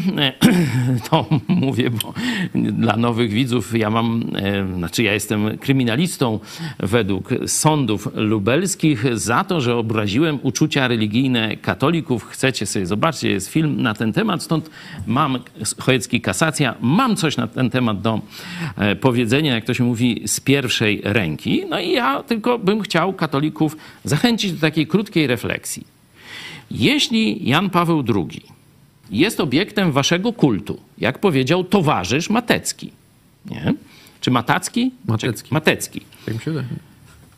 (clears throat) to mówię, bo dla nowych widzów ja mam, e, znaczy ja jestem kryminalistą według sądów lubelskich za to, że obraziłem uczucia religijne katolików. Chcecie sobie zobaczyć, jest film na ten temat, stąd mam Chojecki kasacja, mam coś na ten temat do e, powiedzenia, jak to się mówi, z pierwszej ręki. No i ja tylko bym chciał katolików zachęcić do takiej krótkiej refleksji. Jeśli Jan Paweł II jest obiektem waszego kultu, jak powiedział towarzysz Matecki, nie? czy Matacki? Matecki. Czy Matecki. Tak mi się wydaje.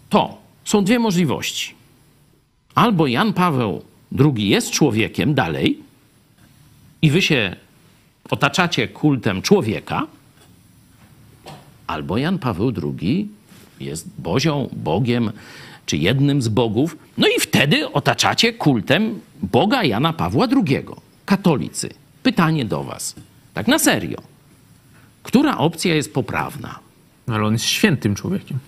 To są dwie możliwości. Albo Jan Paweł II jest człowiekiem dalej i wy się otaczacie kultem człowieka, albo Jan Paweł II jest Bozią, Bogiem, czy jednym z bogów, no i wtedy otaczacie kultem Boga Jana Pawła II. Katolicy. Pytanie do was. Tak na serio. Która opcja jest poprawna? No, Ale on jest świętym człowiekiem.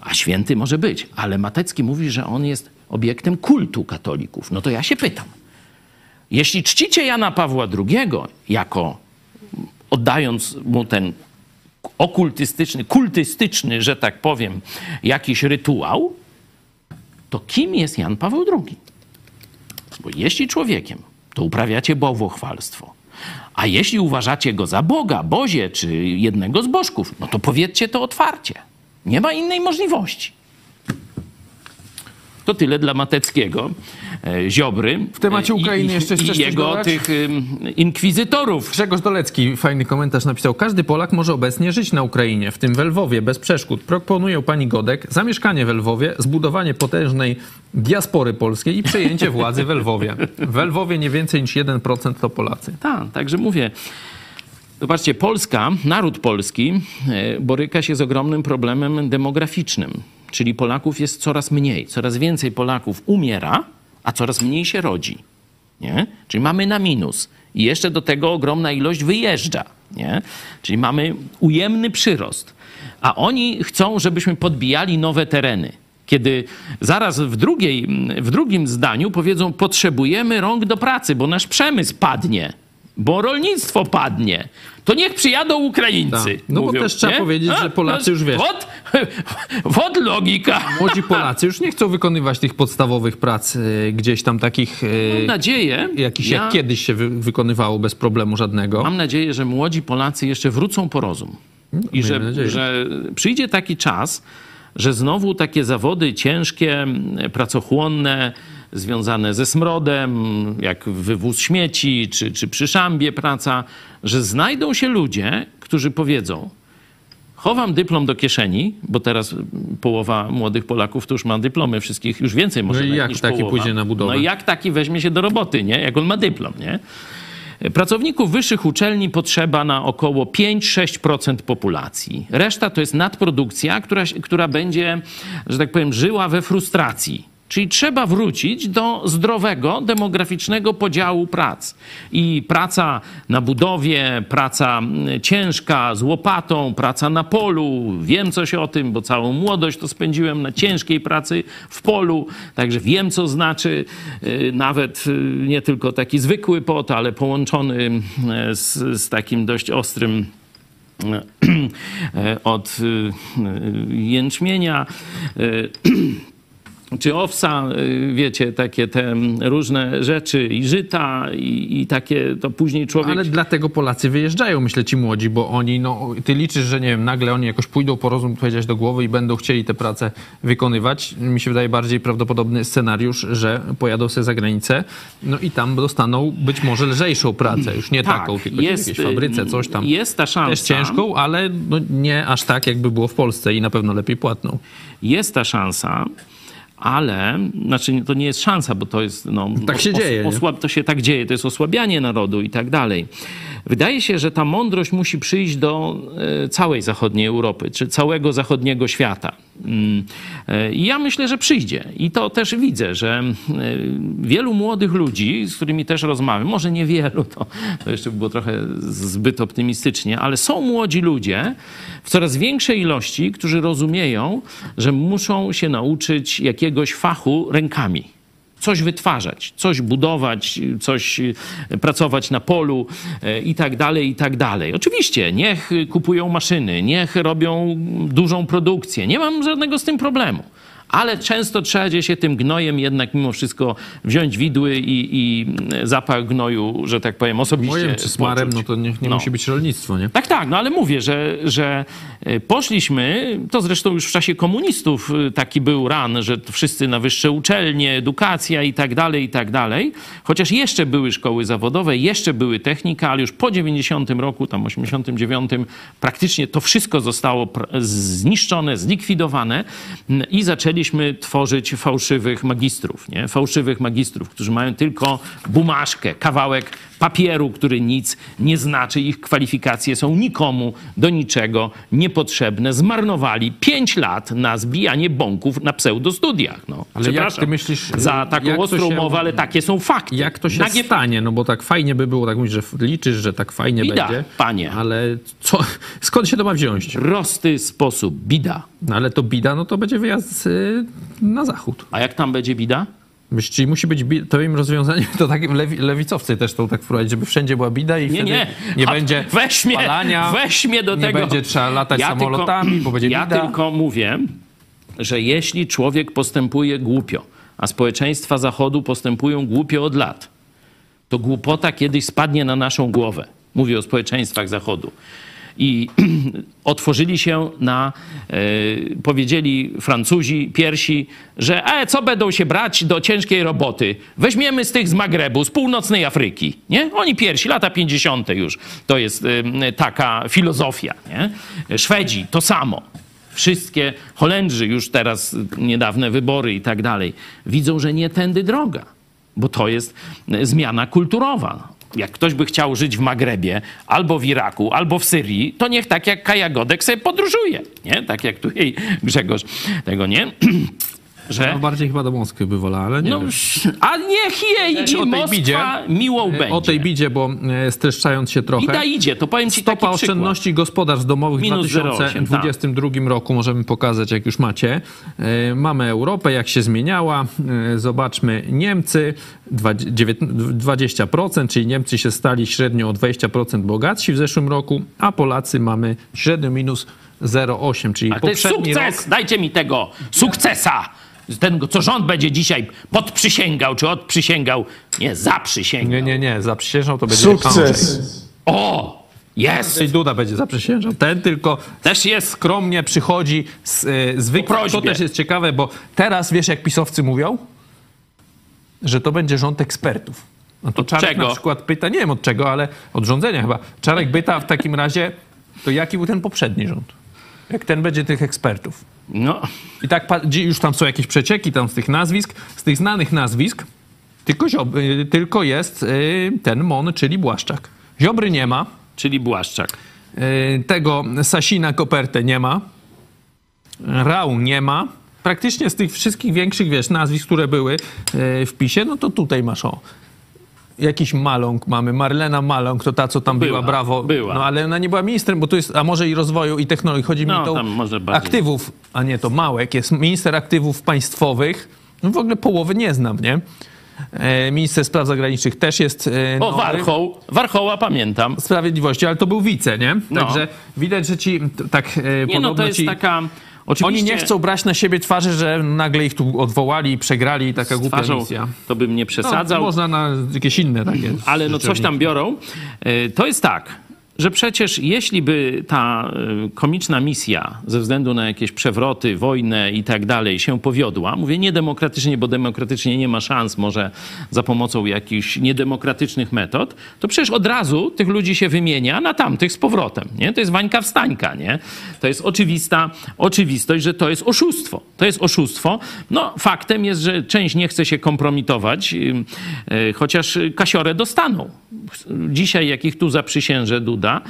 A święty może być, ale Matecki mówi, że on jest obiektem kultu katolików. No to ja się pytam. Jeśli czcicie Jana Pawła II jako oddając mu ten okultystyczny, kultystyczny, że tak powiem, jakiś rytuał, to kim jest Jan Paweł II? Bo jeśli człowiekiem, to uprawiacie bałwochwalstwo. A jeśli uważacie go za Boga, Bozie czy jednego z bożków, no to powiedzcie to otwarcie. Nie ma innej możliwości. To tyle dla Mateckiego, e, Ziobry. W temacie Ukrainy jeszcze chcesz I jego dodać? tych inkwizytorów. Grzegorz Dolecki fajny komentarz napisał. Każdy Polak może obecnie żyć na Ukrainie, w tym w Lwowie, bez przeszkód. Proponuję pani Godek zamieszkanie w Lwowie, zbudowanie potężnej diaspory polskiej i przejęcie władzy w Lwowie. W Lwowie nie więcej niż 1% to Polacy. Tak, także mówię. Zobaczcie, Polska, naród polski e, boryka się z ogromnym problemem demograficznym. Czyli Polaków jest coraz mniej, coraz więcej Polaków umiera, a coraz mniej się rodzi. Nie? Czyli mamy na minus. I jeszcze do tego ogromna ilość wyjeżdża. Nie? Czyli mamy ujemny przyrost. A oni chcą, żebyśmy podbijali nowe tereny. Kiedy zaraz w, drugiej, w drugim zdaniu powiedzą, potrzebujemy rąk do pracy, bo nasz przemysł padnie, bo rolnictwo padnie, to niech przyjadą Ukraińcy. Tak. No bo mówią, też trzeba nie? powiedzieć, że Polacy już, wiesz- Wod, (laughs) wod logika. Młodzi (laughs) Polacy już nie chcą wykonywać tych podstawowych prac y, gdzieś tam takich, y, Mam nadzieję, jakichś ja jak kiedyś się wy, wykonywało bez problemu żadnego. mam nadzieję, że młodzi Polacy jeszcze wrócą po rozum. I że, nadzieję. że przyjdzie taki czas, że znowu takie zawody ciężkie, pracochłonne, związane ze smrodem, jak wywóz śmieci, czy, czy przy szambie praca, że znajdą się ludzie, którzy powiedzą, chowam dyplom do kieszeni, bo teraz połowa młodych Polaków to już ma dyplomy wszystkich, już więcej może No i jak niż taki połowa. pójdzie na budowę? No i jak taki weźmie się do roboty, nie? Jak on ma dyplom, nie? Pracowników wyższych uczelni potrzeba na około 5-6% populacji. Reszta to jest nadprodukcja, która, która będzie, że tak powiem, żyła we frustracji. Czyli trzeba wrócić do zdrowego, demograficznego podziału prac. I praca na budowie, praca ciężka z łopatą, praca na polu. Wiem coś o tym, bo całą młodość to spędziłem na ciężkiej pracy w polu. Także wiem, co znaczy y, nawet y, nie tylko taki zwykły pot, ale połączony y, z, z takim dość ostrym (clears throat) e, od y, y, jęczmienia. (clears throat) y, czy owsa, y, wiecie, takie te różne rzeczy i żyta i, i takie, to później człowiek... Ale dlatego Polacy wyjeżdżają, myślę ci młodzi, bo oni, no, ty liczysz, że nie wiem, nagle oni jakoś pójdą po rozum, powiedziałeś, do głowy i będą chcieli tę pracę wykonywać. Mi się wydaje bardziej prawdopodobny scenariusz, że pojadą sobie za granicę, no i tam dostaną być może lżejszą pracę, już nie Tak, taką, tylko jest, w jakiejś fabryce, coś tam. jest ta szansa. Też ciężką, ale no, nie aż tak, jakby było w Polsce i na pewno lepiej płatną. Jest ta szansa, ale, znaczy to nie jest szansa, bo to jest, no... Tak się dzieje, nie? Osłab, to się tak dzieje, to jest osłabianie narodu i tak dalej. Wydaje się, że ta mądrość musi przyjść do e, całej zachodniej Europy, czy całego zachodniego świata. Mm, e, I ja myślę, że przyjdzie. I to też widzę, że e, wielu młodych ludzi, z którymi też rozmawiam, może niewielu, to, to jeszcze było trochę zbyt optymistycznie, ale są młodzi ludzie w coraz większej ilości, którzy rozumieją, że muszą się nauczyć jakiegoś fachu rękami coś wytwarzać, coś budować, coś e, pracować na polu e, i tak dalej, i tak dalej. Oczywiście, niech kupują maszyny, niech robią dużą produkcję. Nie mam żadnego z tym problemu. Ale często trzeba się tym gnojem jednak mimo wszystko wziąć widły i, i zapach gnoju, że tak powiem, osobiście Mojem czy smarem, no to nie, nie No. musi być rolnictwo, nie? Tak, tak, no ale mówię, że, że e, poszliśmy, to zresztą już w czasie komunistów e, taki był ran, że wszyscy na wyższe uczelnie, edukacja i tak dalej, i tak dalej. Chociaż jeszcze były szkoły zawodowe, jeszcze były technika, ale już po 90 roku, tam 89, praktycznie to wszystko zostało zniszczone, zlikwidowane i zaczęliśmy tworzyć fałszywych magistrów, nie? Fałszywych magistrów, którzy mają tylko bumaszkę, kawałek papieru, który nic nie znaczy. Ich kwalifikacje są nikomu do niczego niepotrzebne. Zmarnowali 5 lat na zbijanie bąków na pseudostudiach. No, Ale jak ty myślisz, za taką ostrą się- mowę, ale takie są fakty. Jak to się Nagie- stanie? No bo tak fajnie by było, tak mówisz, że liczysz, że tak fajnie Bida, będzie. panie. Ale co, (laughs) skąd się to ma wziąć? Prosty sposób. Bida. No ale to bida, no to będzie wyjazd y, na zachód. A jak tam będzie bida? Czyli musi być, bi- to im rozwiązanie, (laughs) to tak lewi, lewicowcy też to tak wprowadzić, żeby wszędzie była bida i Nie, wtedy nie. nie A będzie weź mnie, spalania, weź mnie do nie tego. będzie trzeba latać samolotami, bo będzie Ja bida. tylko mówię, że jeśli człowiek postępuje głupio, a społeczeństwa Zachodu postępują głupio od lat, to głupota kiedyś spadnie na naszą głowę. Mówię o społeczeństwach Zachodu. I (clears throat) otworzyli się na, e, powiedzieli Francuzi piersi, że e, co będą się brać do ciężkiej roboty? Weźmiemy z tych z Magrebu, z północnej Afryki. Nie? Oni piersi, lata 50. już. To jest taka filozofia. Nie? Szwedzi to samo. Wszystkie Holendrzy, już teraz niedawne wybory i tak dalej, widzą, że nie tędy droga bo to jest zmiana kulturowa. Jak ktoś by chciał żyć w Magrebie, albo w Iraku, albo w Syrii, to niech tak jak Kaja Godek sobie podróżuje. Nie? Tak jak tu jej Grzegorz tego, nie? (clears throat) Że... No bardziej chyba do Moskwy by wolała, ale nie No, a niech jej Czy o tej Moskwa bidzie? miłą będzie. O tej bidzie, bo e, streszczając się trochę. Bida idzie, to powiem ci Stopa oszczędności gospodarstw domowych w Minus 2022 roku możemy pokazać, jak już macie. E, Mamy Europę, jak się zmieniała. E, Zobaczmy Niemcy, dwa- dziewiętn- 20%, czyli Niemcy się stali średnio o 20% bogatsi w zeszłym roku, a Polacy mamy średnio minus 0,8, czyli Ale to jest sukces! rok. Dajcie mi tego sukcesa! Ten, co rząd będzie dzisiaj podprzysięgał, czy odprzysięgał. Nie, zaprzysięgał. Nie, nie, nie, zaprzysiężał to będzie. Sukces! O! Jest! I Duda będzie zaprzysiężał. Ten tylko Też jest. skromnie przychodzi z y, zwykle. To też jest ciekawe, bo teraz wiesz, jak pisowcy mówią? Że to będzie rząd ekspertów. No to Od Czarek czego? na przykład pyta, nie wiem od czego, ale od rządzenia chyba. Czarek pyta w takim razie, to jaki był ten poprzedni rząd? Jak ten będzie tych ekspertów? No, I tak już tam są jakieś przecieki tam z tych nazwisk, z tych znanych nazwisk, tylko, Ziob- y, tylko jest y, ten Mon, czyli Błaszczak. Ziobry nie ma, czyli Błaszczak. y, tego Sasina Kopertę nie ma, Rał nie ma. Praktycznie z tych wszystkich większych, wiesz, nazwisk, które były y, w PiSie, no to tutaj masz o. Jakiś Maląg mamy, Marlena Maląg, to ta, co tam była, Była, brawo. była. No ale ona nie była ministrem, bo to jest, a może i rozwoju i technologii. Chodzi mi No, to może bardziej. aktywów, a nie to Małek, jest minister aktywów państwowych. No w ogóle połowy nie znam, nie? E, minister spraw zagranicznych też jest e, O, nowy. Warchoł. Warchoła pamiętam. Sprawiedliwości, ale to był wice, nie? No. Także widać, że ci tak e, Nie podobno no, to jest ci... taka... Oczywiście Oni nie chcą brać na siebie twarzy, że nagle ich tu odwołali i przegrali i taka z głupia twarzą, misja. to bym nie No, przesadzał. można na jakieś inne takie. ale no coś tam biorą. E, To jest tak, że przecież jeśli by ta e, komiczna misja ze względu na jakieś przewroty, wojnę i tak dalej się powiodła, mówię niedemokratycznie, bo demokratycznie nie ma szans może za pomocą jakichś niedemokratycznych metod, to przecież od razu tych ludzi się wymienia na tamtych z powrotem, nie? To jest wańka wstańka, nie? To jest oczywista oczywistość, że to jest oszustwo. To jest oszustwo. No faktem jest, że część nie chce się kompromitować, e, chociaż kasiorę dostaną. Dzisiaj, jak ich tu zaprzysięże Duda,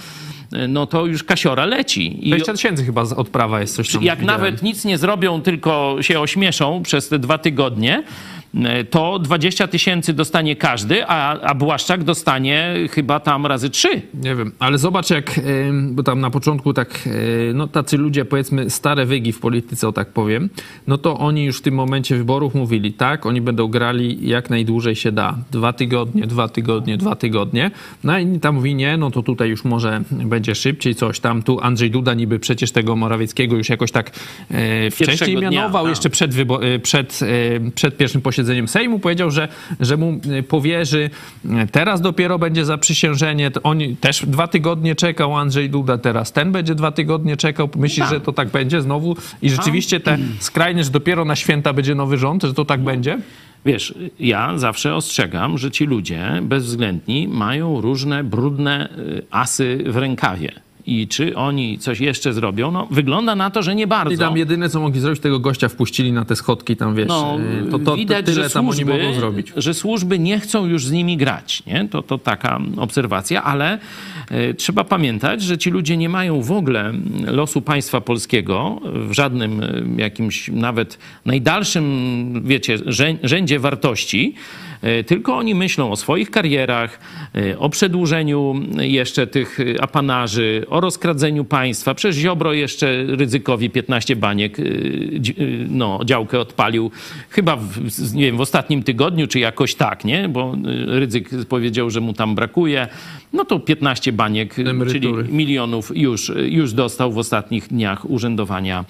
no to już kasiora leci. I 20 tysięcy chyba odprawa jest coś tam. jak widziałem. nawet nic nie zrobią, tylko się ośmieszą przez te dwa tygodnie, to 20 tysięcy dostanie każdy, a, a Błaszczak dostanie chyba tam razy trzy. Nie wiem, ale zobacz jak, bo tam na początku tak, yy, no tacy ludzie powiedzmy stare wygi w polityce, o tak powiem, no to oni już w tym momencie wyborów mówili, tak, oni będą grali jak najdłużej się da. Dwa tygodnie, dwa tygodnie, dwa tygodnie. No inni tam mówi, nie, no to tutaj już może będzie szybciej coś tam. Tu Andrzej Duda niby przecież tego Morawieckiego już jakoś tak yy, wcześniej Pierwszego dnia, mianował, tak. jeszcze przed, yy, przed, przed pierwszym posiedzeniem Sejmu powiedział, że, że mu yy, powierzy. Yy, Teraz dopiero będzie zaprzysiężenie. Oni też dwa tygodnie czekał Andrzej Duda, teraz ten będzie dwa tygodnie czekał. Myślisz, że to tak będzie znowu? I rzeczywiście te skrajne, że dopiero na święta będzie nowy rząd, że to tak będzie? Wiesz, ja zawsze ostrzegam, że ci ludzie bezwzględni mają różne brudne y, asy w rękawie. I czy oni coś jeszcze zrobią? No, wygląda na to, że nie bardzo. I tam jedyne, co mogli zrobić, tego gościa wpuścili na te schodki tam, wiesz. No, yy, to, to, to widać, tyle że tam służby, oni mogą zrobić. że służby nie chcą już z nimi grać. Nie? To, to taka obserwacja, ale trzeba pamiętać, że ci ludzie nie mają w ogóle losu państwa polskiego w żadnym e, jakimś nawet najdalszym, wiecie, rzę, rzędzie wartości, e, tylko oni myślą o swoich karierach, e, o przedłużeniu jeszcze tych e, apanarzy, o rozkradzeniu państwa. Przecież Ziobro jeszcze ryzykowi 15 baniek, e, e, no, działkę odpalił chyba w, nie wiem, w ostatnim tygodniu, czy jakoś tak, nie? Bo e, Rydzyk powiedział, że mu tam brakuje. No to 15 baniek, e, czyli Emerytury. milionów już, już dostał w ostatnich dniach urzędowania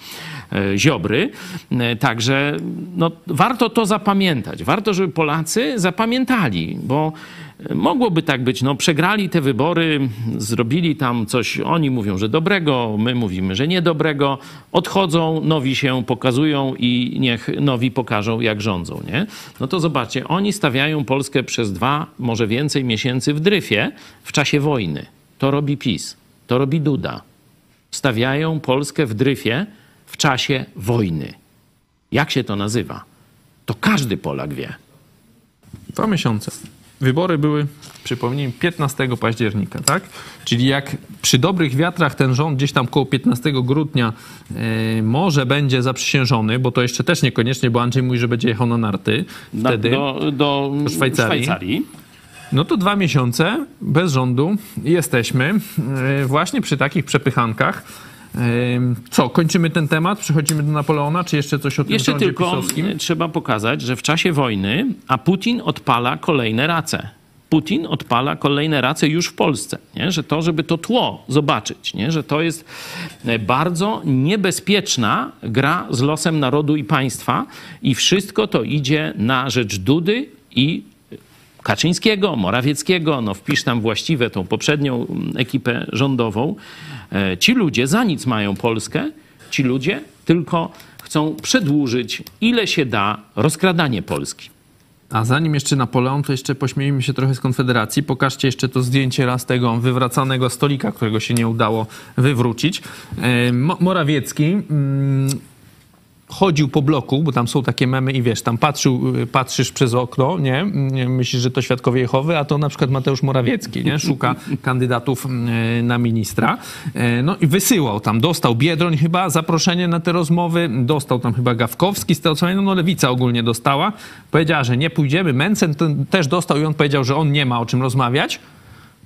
e, Ziobry. E, Także no, warto to zapamiętać. Warto, żeby Polacy zapamiętali, bo mogłoby tak być. No, przegrali te wybory, zrobili tam coś, oni mówią, że dobrego, my mówimy, że niedobrego. Odchodzą, nowi się pokazują i niech nowi pokażą, jak rządzą. Nie? No to zobaczcie, oni stawiają Polskę przez dwa, może więcej miesięcy w dryfie w czasie wojny. To robi PiS, to robi Duda. Stawiają Polskę w dryfie w czasie wojny. Jak się to nazywa? To każdy Polak wie. Dwa miesiące. Wybory były, przypomnijmy, 15 października, tak? Czyli jak przy dobrych wiatrach ten rząd gdzieś tam koło 15 grudnia e, może będzie zaprzysiężony, bo to jeszcze też niekoniecznie, bo Andrzej mówi, że będzie jechał na narty Na, wtedy, do, do Szwajcarii. Szwajcarii. no to dwa miesiące bez rządu jesteśmy e, właśnie przy takich przepychankach. Co, kończymy ten temat? Przechodzimy do Napoleona, czy jeszcze coś o tym Jeszcze tylko pisowskim? e, trzeba pokazać, że w czasie wojny, a Putin odpala kolejne race. Putin odpala kolejne race już w Polsce, nie? że to, żeby to tło zobaczyć, nie? że to jest e, bardzo niebezpieczna gra z losem narodu i państwa i wszystko to idzie na rzecz Dudy i Kaczyńskiego, Morawieckiego, no wpisz tam właściwe tą poprzednią mm, ekipę rządową. E, Ci ludzie za nic mają Polskę, ci ludzie tylko chcą przedłużyć ile się da rozkradanie Polski. A zanim jeszcze Napoleon, to jeszcze pośmiejmy się trochę z Konfederacji. Pokażcie jeszcze to zdjęcie raz tego wywracanego stolika, którego się nie udało wywrócić. E, Mo- Morawiecki mm, chodził po bloku, bo tam są takie memy i wiesz, tam patrzył, y, patrzysz przez okno, nie? Mm, Myślisz, że to świadkowie Jehowy, a to na przykład Mateusz Morawiecki, nie? Szuka (laughs) kandydatów y, na ministra. E, No i wysyłał tam, dostał Biedroń chyba zaproszenie na te rozmowy, dostał tam chyba Gawkowski z tego co no Lewica ogólnie dostała. Powiedziała, że nie pójdziemy, Mencen też dostał i on powiedział, że on nie ma o czym rozmawiać.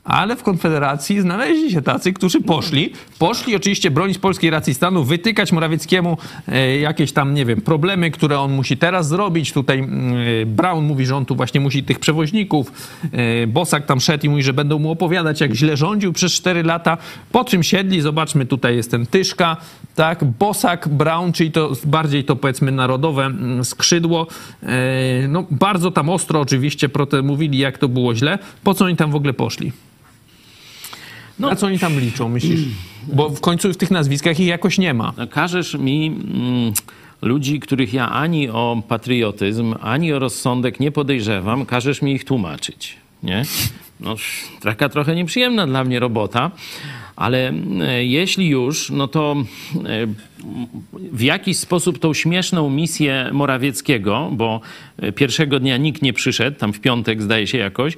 Ale w Konfederacji znaleźli się tacy, którzy poszli. Poszli oczywiście bronić polskiej racji stanu, wytykać Morawieckiemu e, jakieś tam, nie wiem, problemy, które on musi teraz zrobić. Tutaj mm, e, Brown mówi, że on tu właśnie musi tych przewoźników. E, Bosak tam szedł i mówi, że będą mu opowiadać, jak źle rządził przez 4 lata. Po czym siedli, zobaczmy, tutaj jest ten Tyszka, tak, Bosak, Brown, czyli to bardziej to powiedzmy narodowe mm, skrzydło. No bardzo tam ostro oczywiście mówili, jak to było źle. Po co oni tam w ogóle poszli? No. Na co oni tam liczą, myślisz? (clears throat) Bo w końcu w tych nazwiskach ich jakoś nie ma. No, Każesz mi mm, ludzi, których ja ani o patriotyzm, ani o rozsądek nie podejrzewam, każesz mi ich tłumaczyć, nie? No, taka trochę nieprzyjemna dla mnie robota, ale e, jeśli już, no to e, w jakiś sposób tą śmieszną misję Morawieckiego, bo e, pierwszego dnia nikt nie przyszedł, tam w piątek zdaje się jakoś,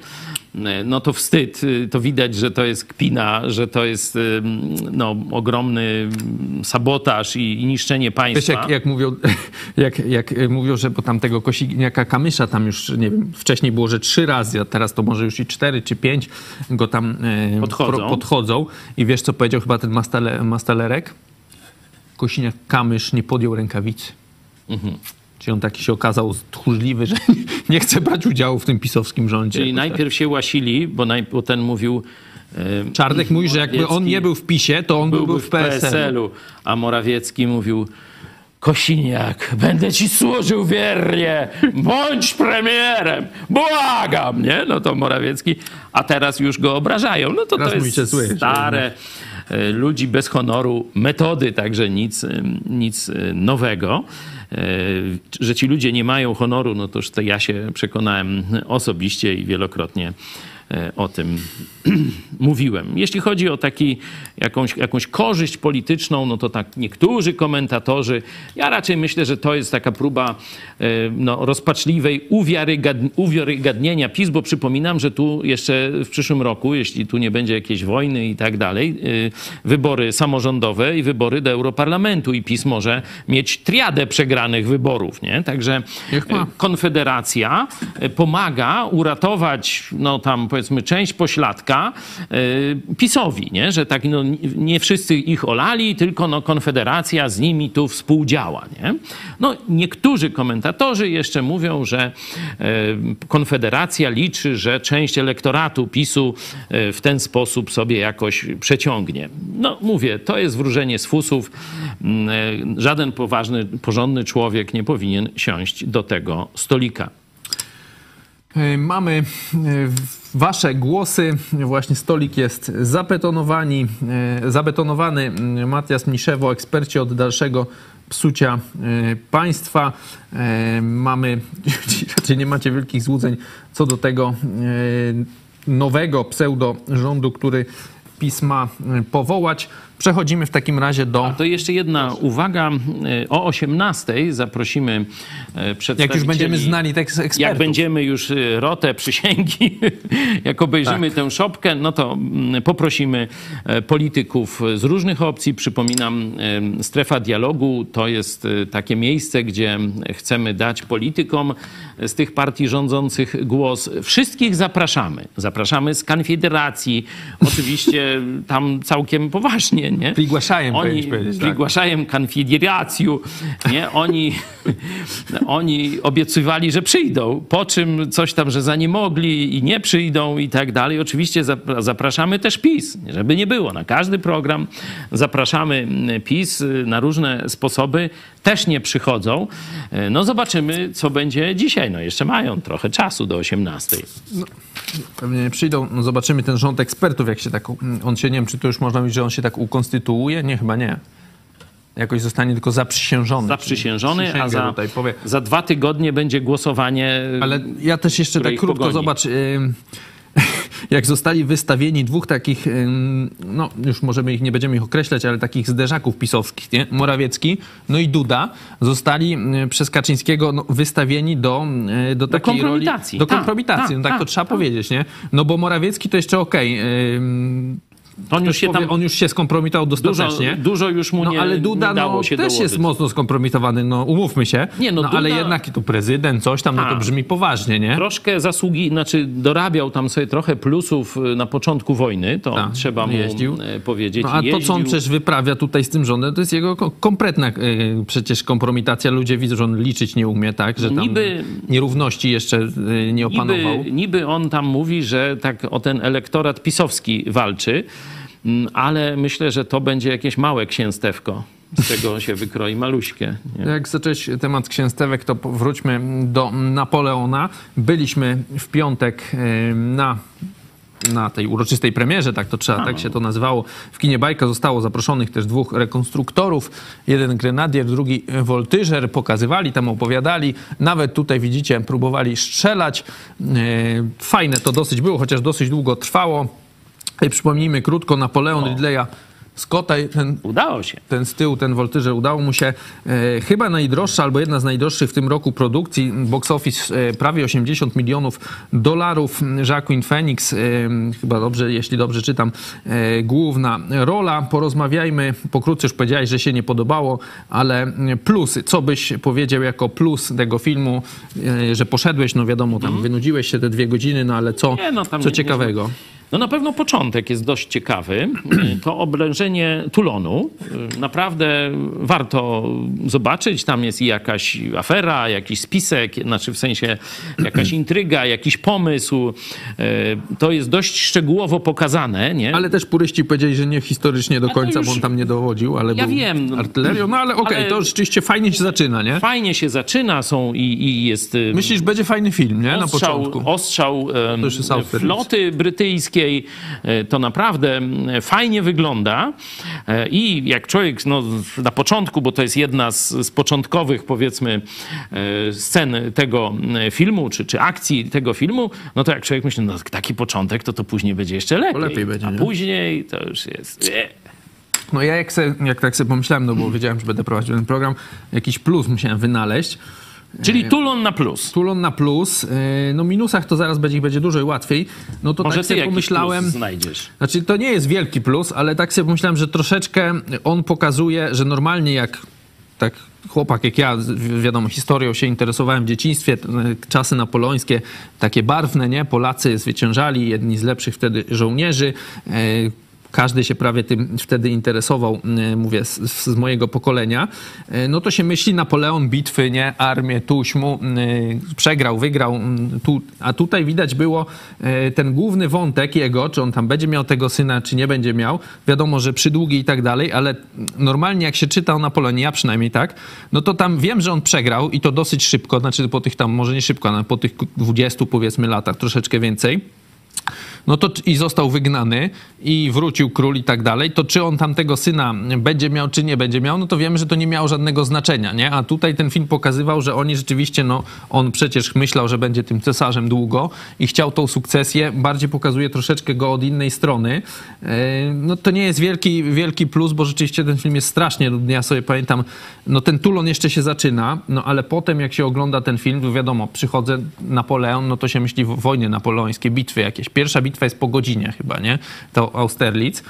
no to wstyd, e, to widać, że to jest kpina, że to jest e, no, ogromny sabotaż i, i niszczenie Wiesz, państwa. jak, jak, mówią, (laughs) jak, jak mówią, że bo tam tego Kosiniaka Kamysza tam już, nie wiem, wcześniej było, że trzy razy, a teraz to może już i cztery czy pięć go tam e, Podchodzą. pro- podchodzą. I wiesz, co powiedział chyba ten Mastale, Mastalerek? Kosiniak Kamysz nie podjął rękawicy. Mhm. Czyli on taki się okazał tchórzliwy, że (laughs) nie chce brać udziału w tym pisowskim rządzie. Czyli najpierw się łasili, bo, naj, bo ten mówił... e, Czarnek mówi, że jakby on nie był w PiSie, to on byłby, w PSL. PSL-u, a Morawiecki mówił Kosiniak, będę ci służył wiernie, bądź premierem, błagam, nie? No to Morawiecki, a teraz już go obrażają. No to Teraz to jest zły, stare e, ludzi bez honoru, metody, także nic, e, nic nowego. Że ci ludzie nie mają honoru, no to już to ja się przekonałem osobiście i wielokrotnie o tym (clears throat) mówiłem. Jeśli chodzi o taki, jakąś, jakąś korzyść polityczną, no to tak niektórzy komentatorzy, ja raczej myślę, że to jest taka próba e, no, rozpaczliwej uwiarygad- uwiarygadnienia PiS, bo przypominam, że tu jeszcze w przyszłym roku, jeśli tu nie będzie jakiejś wojny i tak dalej, e, wybory samorządowe i wybory do Europarlamentu i PiS może mieć triadę przegranych wyborów, nie? Także e, Konfederacja e, pomaga uratować, no tam powiedzmy, część pośladka e, PiSowi, nie? że tak no, nie wszyscy ich olali, tylko no, Konfederacja z nimi tu współdziała. Nie? No, niektórzy komentatorzy jeszcze mówią, że e, Konfederacja liczy, że część elektoratu PiSu e, w ten sposób sobie jakoś przeciągnie. No mówię, to jest wróżenie z fusów. Mm, Żaden poważny, porządny człowiek nie powinien siąść do tego stolika. E, Mamy e, wasze głosy. Właśnie stolik jest e, zabetonowany. Mm, Matias Miszewo, eksperci od dalszego psucia państwa. Mamy, (laughs) raczej nie macie wielkich złudzeń co do tego nowego pseudo rządu, który PiS ma e, powołać. Przechodzimy w takim razie do... To jeszcze jedna uwaga. E, O 18 zaprosimy e, przedstawicieli... Jak już będziemy znali tekst ekspertów. Jak będziemy już y, rotę przysięgi, (laughs) jak obejrzymy Tak. tę szopkę, no to mm, poprosimy e, polityków z różnych opcji. Przypominam, e, strefa dialogu to jest e, takie miejsce, gdzie chcemy dać politykom z tych partii rządzących głos. Wszystkich zapraszamy. Zapraszamy z Konfederacji. Oczywiście tam całkiem poważnie, nie? Prigłaszajem, Oni powiedzieć, tak. konfederację, nie? Oni, (laughs) oni obiecywali, że przyjdą, po czym coś tam, że za nie mogli i nie przyjdą i tak dalej. Oczywiście zap- zapraszamy też PiS, żeby nie było. Na każdy program zapraszamy PiS na różne sposoby. Też nie przychodzą. E, No zobaczymy, co będzie dzisiaj. No jeszcze mają trochę czasu do 18. Pewnie nie przyjdą. No zobaczymy ten rząd ekspertów, jak się tak. On się nie wiem, czy to już można mówić, że on się tak ukonstytuuje? Nie, chyba nie. Jakoś zostanie tylko zaprzysiężony. Zaprzysiężony, a za, za dwa tygodnie będzie głosowanie. Ale ja też jeszcze tak krótko pogoni. zobacz. (laughs) Jak zostali wystawieni dwóch takich, no już możemy ich, nie będziemy ich określać, ale takich zderzaków pisowskich, nie? Morawiecki, no i Duda, zostali przez Kaczyńskiego no, wystawieni do, do takiej kompromitacji. Roli, do Tak, kompromitacji, no tak, tak, to tak, trzeba tak. powiedzieć, nie? No bo Morawiecki to jeszcze okej. ym, on już się powie, tam on już się skompromitował dużo, dostatecznie. dużo już mu No nie, ale Duda nie dało no, się też dołożyć. jest mocno skompromitowany, no umówmy się. Nie, no ale Duda- jednak to prezydent, coś tam, no to brzmi poważnie, nie? Troszkę zasługi, znaczy dorabiał tam sobie trochę plusów y, na początku wojny, to Tak, trzeba mu jeździł. e, powiedzieć. No, a to, co on Jeździł. przecież wyprawia tutaj z tym rządem, to jest jego ko- kompletna y, przecież kompromitacja. Ludzie widzą, że on liczyć nie umie, tak? Że tam Niby- nierówności jeszcze y, nie opanował. Niby, niby on tam mówi, że tak o ten elektorat pisowski walczy, ale myślę, że to będzie jakieś małe księstewko. Z tego się wykroi maluśkie. Nie? Jak zacząć temat księstewek, to wróćmy do Napoleona. Byliśmy w piątek na na tej uroczystej premierze, tak to trzeba, tak się to nazywało. W kinie Bajka zostało zaproszonych też dwóch rekonstruktorów. Jeden grenadier, drugi woltyżer. Pokazywali, tam opowiadali. Nawet tutaj widzicie, próbowali strzelać. E, Fajne to dosyć było, chociaż dosyć długo trwało. I przypomnijmy krótko, Napoleon Ridleya Scotta, ten Udało się. ten z tyłu, ten woltyże udało mu się e, chyba najdroższa albo jedna z najdroższych w tym roku produkcji. Box Office e, prawie 80 milionów dolarów. Jacqueline Phoenix, e, chyba dobrze, jeśli dobrze czytam, e, główna rola. Porozmawiajmy. Pokrótce już powiedziałeś, że się nie podobało, ale plusy. Co byś powiedział jako plus tego filmu, e, że poszedłeś, no wiadomo, tam wynudziłeś się te dwie godziny, no ale co. Nie, no co nie- nie- ciekawego? No na pewno początek jest dość ciekawy. (clears throat) To oblężenie Tulonu. Naprawdę warto zobaczyć. Tam jest i jakaś afera, jakiś spisek, znaczy w sensie jakaś (clears throat) intryga, jakiś pomysł. E, To jest dość szczegółowo pokazane, nie? Ale też puryści powiedzieli, że nie historycznie do końca, już- bo on tam nie dowodził, ale Ja był wiem, artylerią. No ale okej, Ale- to rzeczywiście fajnie się zaczyna, nie? Fajnie się zaczyna, są i, i jest... y, Myślisz, będzie fajny film, nie? Na ostrzał, początku. ostrzał Austerlitz. floty brytyjskiej. E, To naprawdę fajnie wygląda. E, I jak człowiek no, na początku, bo to jest jedna z, z początkowych, powiedzmy, e, scen tego filmu, czy, czy akcji tego filmu, no to jak człowiek myśli, no taki początek, to to później będzie jeszcze lepiej. lepiej będzie, A nie? później to już jest... No ja jak, se, jak tak sobie pomyślałem, no bo wiedziałem, że będę prowadził ten program, jakiś plus musiałem wynaleźć. Czyli Tulon na plus. Tulon na plus. Yy, No minusach to zaraz będzie, ich będzie dużo i łatwiej. No to Może tak sobie pomyślałem... plus znajdziesz. Znaczy, to nie jest wielki plus, ale tak sobie pomyślałem, że troszeczkę on pokazuje, że normalnie jak tak chłopak jak ja, wi- wiadomo, historią się interesowałem w dzieciństwie, t- czasy napoleońskie, takie barwne, nie? Polacy zwyciężali, jedni z lepszych wtedy żołnierzy. Każdy się prawie tym wtedy interesował, e, mówię, z, z mojego pokolenia, e, no to się myśli Napoleon, bitwy, nie, armię, tuśmu, e, przegrał, wygrał, tu, a tutaj widać było ten główny wątek jego, czy on tam będzie miał tego syna, czy nie będzie miał, wiadomo, że przydługi i tak dalej, ale normalnie jak się czyta o Napoleonie, ja przynajmniej tak, no to tam wiem, że on przegrał i to dosyć szybko, znaczy po tych tam, może nie szybko, ale po tych 20 powiedzmy latach, troszeczkę więcej, no to i został wygnany i wrócił król i tak dalej, to czy on tamtego syna będzie miał, czy nie będzie miał, no to wiemy, że to nie miało żadnego znaczenia, nie? A tutaj ten film pokazywał, że oni rzeczywiście, no on przecież myślał, że będzie tym cesarzem długo i chciał tą sukcesję, bardziej pokazuje troszeczkę go od innej strony. E, No to nie jest wielki, wielki plus, bo rzeczywiście ten film jest strasznie nudny. Ja sobie pamiętam, no ten Tulon jeszcze się zaczyna, no ale potem jak się ogląda ten film, to wiadomo, przychodzę Napoleon, no to się myśli wojny napoleońskie, bitwy jakieś. Pierwsza bitwa jest po godzinie chyba, nie? To Austerlitz.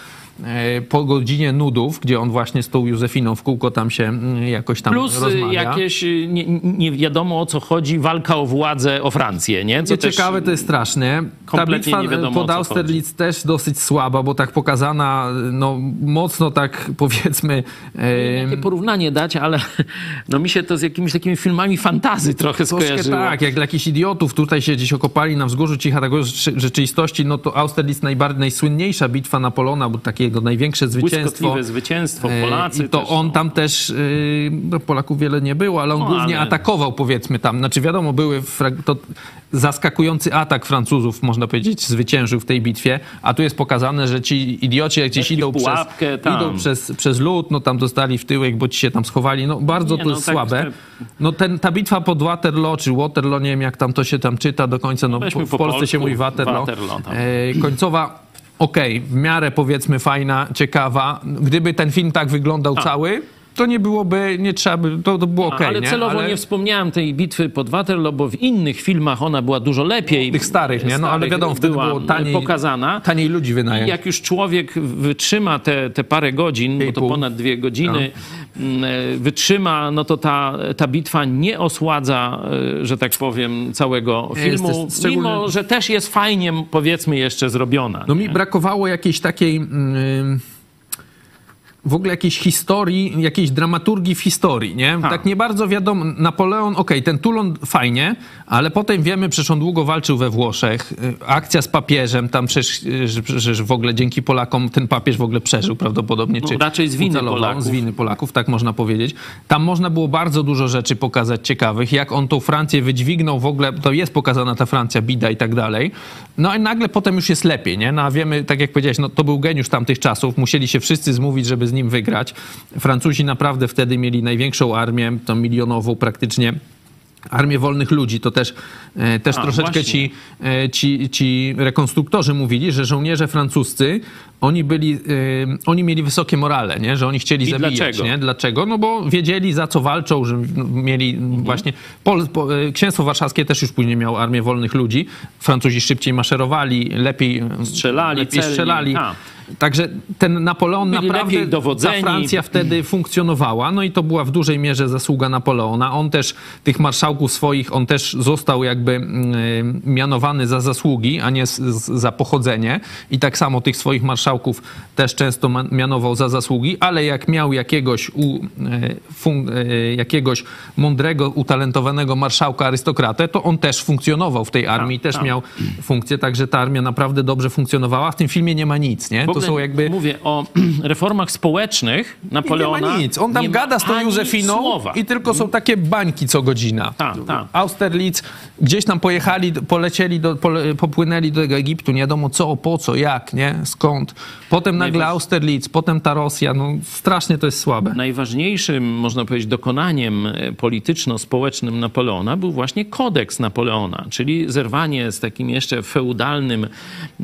E, Po godzinie nudów, gdzie on właśnie z tą Józefiną w kółko tam się mm, jakoś tam Plus y, rozmawia. jakieś, y, nie, nie wiadomo o co chodzi, walka o władzę, o Francję, nie? Co ciekawe, to jest straszne. Ta bitwa nie o pod Austerlitz też dosyć słaba, bo tak pokazana, no mocno tak (laughs) powiedzmy... e, Jakie porównanie dać, ale (laughs) no mi się to z jakimiś takimi filmami fantazy trochę Troszkę skojarzyło. tak, jak dla jakichś idiotów tutaj się gdzieś okopali na wzgórzu Cicha, rzeczy- rzeczywistości, no to Austerlitz najbardziej, najsłynniejsza bitwa Napoleona, bo takie takiego największe zwycięstwo. Zwycięstwo, E, Polacy I to też on są. tam też, y, no Polaków wiele nie było, ale on No, głównie ale- atakował powiedzmy tam. Znaczy wiadomo, były to zaskakujący atak Francuzów, można powiedzieć, zwyciężył w tej bitwie, a tu jest pokazane, że ci idioci jak gdzieś w idą, przez, tam. idą przez, przez lód, no tam dostali w tyłek, bo ci się tam schowali. No bardzo Nie, to no, jest tak, słabe. No ten, ta bitwa pod Waterloo, czy Waterloo, nie wiem jak tam to się tam czyta do końca, no w po Polsce się polsku, mówi Waterloo. Waterloo. E, końcowa, okej, w miarę powiedzmy fajna, ciekawa. Gdyby ten film tak wyglądał cały, to nie byłoby, nie trzeba by, to, to było okej, Ale nie? celowo nie wspomniałem tej bitwy pod Waterloo, bo w innych filmach ona była dużo lepiej. Tych starych, nie? No ale wiadomo, wtedy była było taniej, pokazana. taniej ludzi wynająć. Jak już człowiek wytrzyma te, te parę godzin, i bo to pół. ponad dwie godziny, e, wytrzyma, no to ta, ta bitwa nie osładza, e, że tak powiem, całego Nie, filmu, jest szczególnie- mimo że też jest fajnie, powiedzmy, jeszcze zrobiona. No mi brakowało jakiejś takiej... mm, w ogóle jakiejś historii, jakiejś dramaturgii w historii, nie? Ha. Tak nie bardzo wiadomo. Napoleon, okej, ten Toulon fajnie, ale potem wiemy, przecież on długo walczył we Włoszech. Y, Akcja z papieżem, tam przecież, y, że, że w ogóle dzięki Polakom ten papież w ogóle przeżył prawdopodobnie. No, czy raczej z winy ucalował, Polaków. Z winy Polaków, tak można powiedzieć. Tam można było bardzo dużo rzeczy pokazać ciekawych, jak on tą Francję wydźwignął w ogóle, to jest pokazana ta Francja, bida i tak dalej. No i nagle potem już jest lepiej, nie? No a wiemy, tak jak powiedziałeś, no to był geniusz tamtych czasów, musieli się wszyscy zmówić, żeby z nim wygrać. Francuzi naprawdę wtedy mieli największą armię, tą milionową praktycznie, Armię Wolnych Ludzi, to też, e, też A, troszeczkę ci, e, ci, ci rekonstruktorzy mówili, że żołnierze francuscy, oni byli, e, oni mieli wysokie morale, nie? że oni chcieli I zabijać. dlaczego? Nie? Dlaczego? No bo wiedzieli za co walczą, że mieli Mhm. właśnie... Pol, po, Księstwo Warszawskie też już później miało Armię Wolnych Ludzi. Francuzi szybciej maszerowali, lepiej Strzelali, lepiej strzelali. A. Także ten Napoleon Byli naprawdę, ta. Francja wtedy funkcjonowała, no i to była w dużej mierze zasługa Napoleona. On też, tych marszałków swoich, on też został jakby mm, mianowany za zasługi, a nie za pochodzenie. I tak samo tych swoich marszałków też często mianował za zasługi, ale jak miał jakiegoś, u, e, fun, e, jakiegoś mądrego, utalentowanego marszałka, arystokratę, to on też funkcjonował w tej armii, też tak. miał funkcję, także ta armia naprawdę dobrze funkcjonowała. W tym filmie nie ma nic, nie? W To są jakby... Mówię o (clears throat) reformach społecznych Napoleona. Nie ma nic. On tam gada z tą Józefiną słowa. i tylko są takie bańki co godzina. Tak, tak. Austerlitz, gdzieś tam pojechali, polecieli, do, pole, popłynęli do tego Egiptu, nie wiadomo co, po co, jak, nie, skąd. Potem nagle Najważ- Austerlitz, potem ta Rosja, no strasznie to jest słabe. Najważniejszym, można powiedzieć, dokonaniem e, polityczno-społecznym Napoleona był właśnie kodeks Napoleona, czyli zerwanie z takim jeszcze feudalnym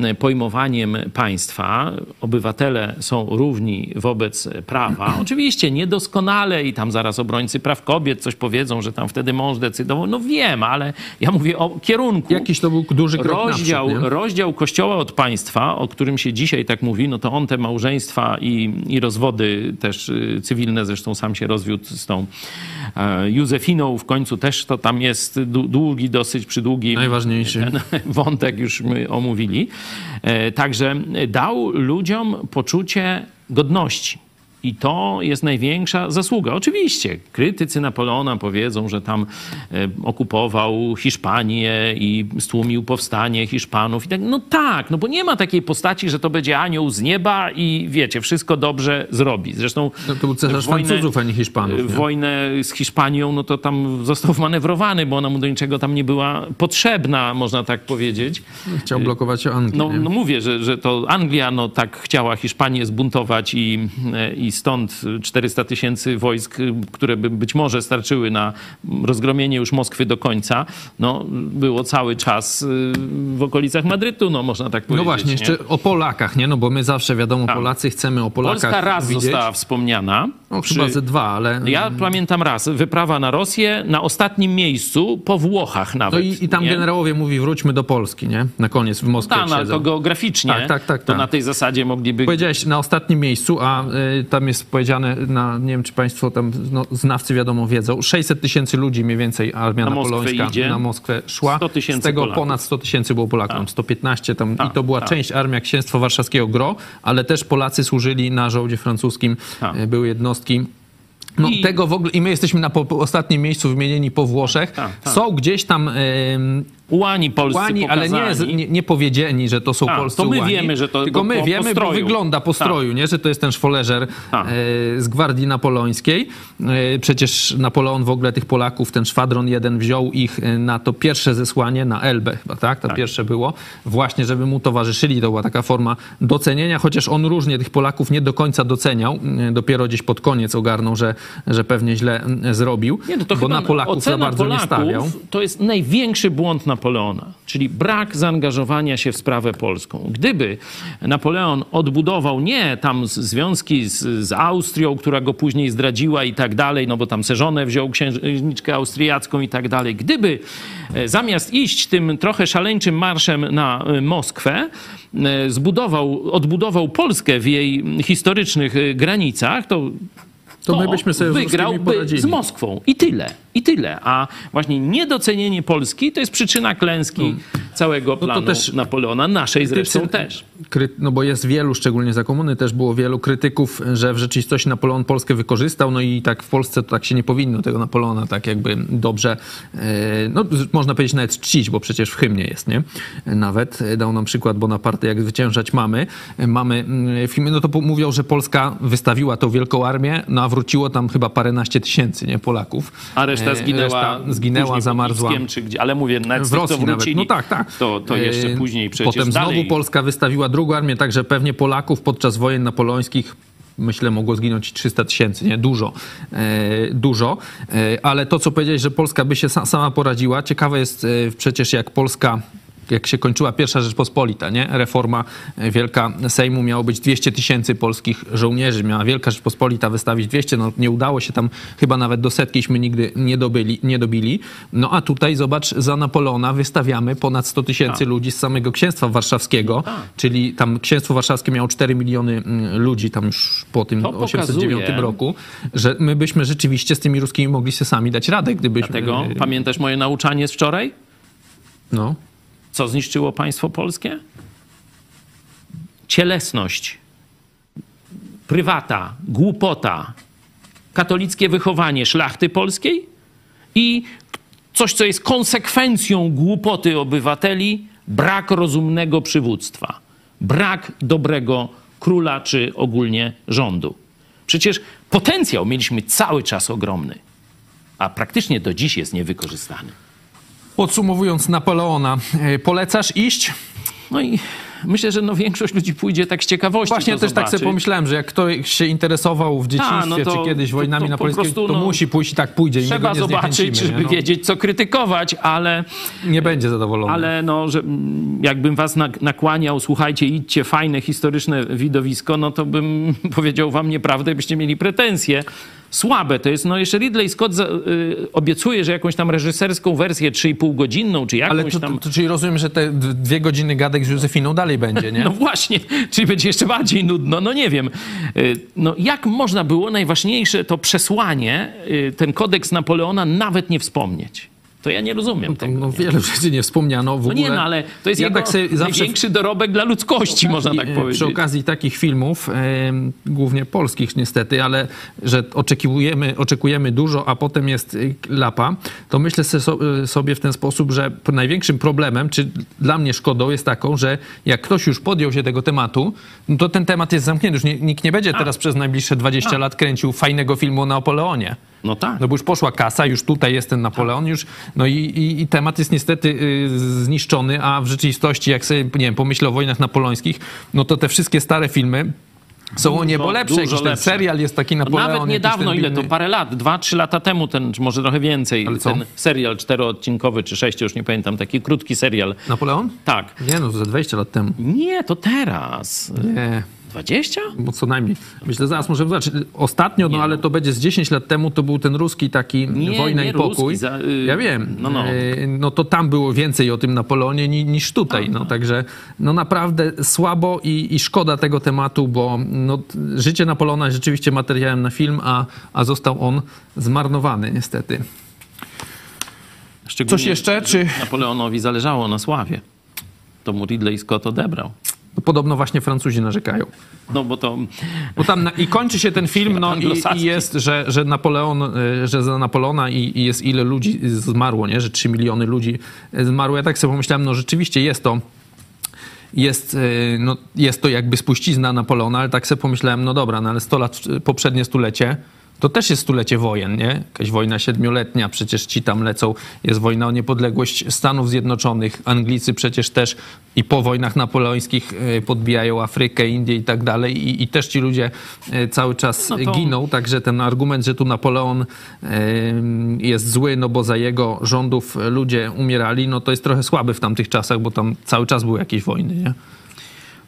e, pojmowaniem państwa. Obywatele są równi wobec prawa. (clears throat) Oczywiście niedoskonale i tam zaraz obrońcy praw kobiet coś powiedzą, że tam wtedy mąż decydował. No wiem, ale ja mówię o kierunku. Jakiś to był duży krok rozdział, naprzód, rozdział kościoła od państwa, o którym się dzisiaj tak mówi, no to on te małżeństwa i, i rozwody też y, cywilne, zresztą sam się rozwiódł z tą e, Józefiną, w końcu też to tam jest dłu- długi, dosyć przydługi Najważniejszy. (laughs) wątek już my omówili. E, Także dał ludziom poczucie godności. I to jest największa zasługa. Oczywiście, krytycy Napoleona powiedzą, że tam e, okupował Hiszpanię i stłumił powstanie Hiszpanów. I tak, no tak, no bo nie ma takiej postaci, że to będzie anioł z nieba i wiecie, wszystko dobrze zrobi. Zresztą No to był cesarz Francuzów, a nie Hiszpanów, nie? Wojnę z Hiszpanią, no to tam został wmanewrowany, bo ona mu do niczego tam nie była potrzebna, można tak powiedzieć. Chciał blokować Anglię. No, no mówię, że, że to Anglia no, tak chciała Hiszpanię zbuntować i, i stąd 400 tysięcy wojsk, które by być może starczyły na rozgromienie już Moskwy do końca, no, było cały czas y, w okolicach Madrytu, no można tak No powiedzieć. właśnie, nie? jeszcze o Polakach, nie? No bo my zawsze, wiadomo, Tak. Polacy chcemy o Polakach Polska raz widzieć. została wspomniana. No, przy- chyba ze dwa, ale... Ja pamiętam raz, wyprawa na Rosję na ostatnim miejscu, po Włochach No nawet. i, i tam nie? generałowie mówi, wróćmy do Polski, nie? Na koniec w Moskwie Tak, no, ale to geograficznie, Tak, tak, tak, to tak. na tej zasadzie mogliby... Powiedziałeś na ostatnim miejscu, a y, tam jest powiedziane, na, nie wiem czy państwo tam no, znawcy wiadomo wiedzą, 600 tysięcy ludzi mniej więcej armia Na napoleońska idzie. na Moskwę szła. 100 tysięcy Z tego Polaków. ponad 100 tysięcy było Polaków, tam 115 tam, Tak, i to była tak. część armia Księstwa Warszawskiego GRO, ale też Polacy służyli na żołdzie francuskim, Tak. y, były jednostki. No, I- tego w ogóle, i my jesteśmy na po, po ostatnim miejscu wymienieni po Włoszech. Tak, tak. Są gdzieś tam Ułani polscy ułani, ale nie, nie, nie powiedzieni, że to są A, polscy to my ułani. wiemy, że to- Tylko my po- po wiemy, bo wygląda po Tak. stroju, nie? że to jest ten szwoleżer Tak. e, z Gwardii Napoleońskiej. E, przecież Napoleon w ogóle tych Polaków, ten szwadron jeden wziął ich e, na to pierwsze zesłanie na Elbę chyba, tak? To pierwsze było. Właśnie, żeby mu towarzyszyli. To była taka forma docenienia, chociaż on różnie tych Polaków nie do końca doceniał. Dopiero gdzieś pod koniec ogarnął, że, że pewnie źle e, zrobił, Nie, no to bo na Polaków za bardzo Polaków nie stawiał. To jest największy błąd Napoleona, czyli brak zaangażowania się w sprawę polską. Gdyby Napoleon odbudował nie tam z- związki z, z Austrią, która go później zdradziła i tak dalej, no bo tam se żonę wziął księżniczkę austriacką i tak dalej. Gdyby e, zamiast iść tym trochę szaleńczym marszem na e, Moskwę, e, zbudował, odbudował Polskę w jej historycznych granicach, to To my byśmy sobie z Ruskimi wygrałby poradzili. z Moskwą. I tyle. I tyle. A właśnie niedocenienie Polski to jest przyczyna klęski całego planu też Napoleona, naszej zresztą Kryty- też. Kry, no bo jest wielu, szczególnie za komuny, też było wielu krytyków, że w rzeczywistości Napoleon Polskę wykorzystał, no i tak w Polsce to tak się nie powinno tego Napoleona tak jakby dobrze, e, no można powiedzieć nawet czcić, bo przecież w hymnie jest, nie? Nawet dał nam przykład Bonaparte, jak zwyciężać mamy. Mamy mm, w hymnie, no to mówią, że Polska wystawiła tą wielką armię, no a wróciło tam chyba paręnaście tysięcy, nie? Polaków. A reszta E, zginęła, reszta zginęła, zamarzła. Czy gdzie, ale mówię, z W Rosji wrócili, nawet. No tak, tak. To, to jeszcze E, później przecież Potem dalej. znowu Polska wystawiła drugą armię, także pewnie Polaków podczas wojen napoleońskich myślę mogło zginąć 300 tysięcy, nie? Dużo. E, dużo. E, ale to, co powiedziałeś, że Polska by się sa, sama poradziła, ciekawe jest e, przecież jak Polska jak się kończyła pierwsza Rzeczpospolita, nie? Reforma e, wielka Sejmu miało być 200 tysięcy polskich żołnierzy. Miała Wielka Rzeczpospolita wystawić 200, no nie udało się tam chyba nawet do setkiśmy nigdy nie, dobyli, nie dobili. No a tutaj zobacz, za Napoleona wystawiamy ponad 100 tysięcy ludzi z samego księstwa warszawskiego, czyli tam księstwo warszawskie miało 4 miliony mm, ludzi tam już po tym To 809 pokazuje- roku, że my byśmy rzeczywiście z tymi ruskimi mogli sobie sami dać radę, gdybyśmy... Dlatego pamiętasz moje nauczanie z wczoraj? No. Co zniszczyło państwo polskie? Cielesność, prywata, głupota, katolickie wychowanie szlachty polskiej i coś, co jest konsekwencją głupoty obywateli, brak rozumnego przywództwa, brak dobrego króla czy ogólnie rządu. Przecież potencjał mieliśmy cały czas ogromny, a praktycznie do dziś jest niewykorzystany. Podsumowując Napoleona, e, polecasz iść? No i myślę, że no większość ludzi pójdzie tak z ciekawości. Właśnie to też tak sobie zobaczyć. pomyślałem, że jak ktoś się interesował w dzieciństwie, no to- czy kiedyś to- wojnami to po napoleońskimi, prostu, to no, musi pójść i tak pójdzie. Trzeba zobaczyć, żeby no, wiedzieć, co krytykować, ale, Nie będzie zadowolony. ale no, że, mm, jakbym was nak- nakłaniał, słuchajcie, idźcie, fajne, historyczne widowisko, no to bym (laughs) powiedział wam nieprawdę, byście mieli pretensje. Słabe to jest, no jeszcze Ridley Scott za, y, obiecuje, że jakąś tam reżyserską wersję 3,5 godzinną, czy jakąś Ale to, tam... to, to, czyli rozumiem, że te dwie godziny gadek z Józefiną dalej będzie, nie? (laughs) No właśnie, czyli będzie jeszcze bardziej nudno, no nie wiem. Y, No jak można było najważniejsze to przesłanie, y, ten kodeks Napoleona nawet nie wspomnieć? To ja nie rozumiem Tam, tego. no, wiele rzeczy nie wspomniano w No ogóle. nie, no ale to jest ja tak największy dorobek dla ludzkości, można tak e, powiedzieć. Przy okazji takich filmów, em, głównie polskich niestety, ale że oczekujemy, oczekujemy dużo, a potem jest y, lapa, to myślę sobie w ten sposób, że największym problemem, czy dla mnie szkodą jest taką, że jak ktoś już podjął się tego tematu, no to ten temat jest zamknięty. Już nikt nie będzie teraz przez najbliższe 20 lat kręcił fajnego filmu o Napoleonie. No tak. No bo już poszła kasa, już tutaj jest ten Napoleon, już, no i, i, i temat jest niestety y, zniszczony, a w rzeczywistości, jak sobie, nie wiem, pomyślę o wojnach napoleońskich, no to te wszystkie stare filmy są o niebo lepsze. dużo Jakiś ten lepsze. serial jest taki Napoleon. Nawet niedawno, ile to parę lat, dwa, trzy lata temu, ten, czy może trochę więcej, Ale ten serial czteroodcinkowy czy sześciu, już nie pamiętam, taki krótki serial. Napoleon? Tak. Nie no, ze 20 lat temu. Nie, to teraz. Nie, 20? bo co najmniej. Myślę, zaraz możemy zobaczyć. Ostatnio, no Nie, ale no. to będzie z 10 lat temu, to był ten ruski taki Nie, Wojna nie i Pokój. ruski, za- y, ja wiem. no, no. E, no to tam było więcej o tym Napoleonie ni, niż tutaj. No także no naprawdę słabo i, i szkoda tego tematu, bo no, życie Napoleona jest rzeczywiście materiałem na film, a, a został on zmarnowany niestety. Coś jeszcze, czy- Napoleonowi zależało na sławie. To mu Ridley Scott odebrał. No, podobno właśnie Francuzi narzekają. No bo to Bo tam na, I kończy się ten film, no i, i jest, że, że Napoleon, y, że za Napoleona i, i jest ile ludzi zmarło, nie? Że 3 miliony ludzi zmarło. Ja tak sobie pomyślałem, no rzeczywiście jest to jest, y, no, jest to jakby spuścizna Napoleona, ale tak sobie pomyślałem, no dobra, no ale 100 lat, poprzednie stulecie, to też jest stulecie wojen, nie? Jakaś wojna siedmioletnia, przecież ci tam lecą, jest wojna o niepodległość Stanów Zjednoczonych, Anglicy przecież też i po wojnach napoleońskich y, podbijają Afrykę, Indię i tak dalej i, i też ci ludzie y, cały czas No to- giną, także ten argument, że tu Napoleon y, jest zły, no bo za jego rządów ludzie umierali, no to jest trochę słaby w tamtych czasach, bo tam cały czas były jakieś wojny, nie?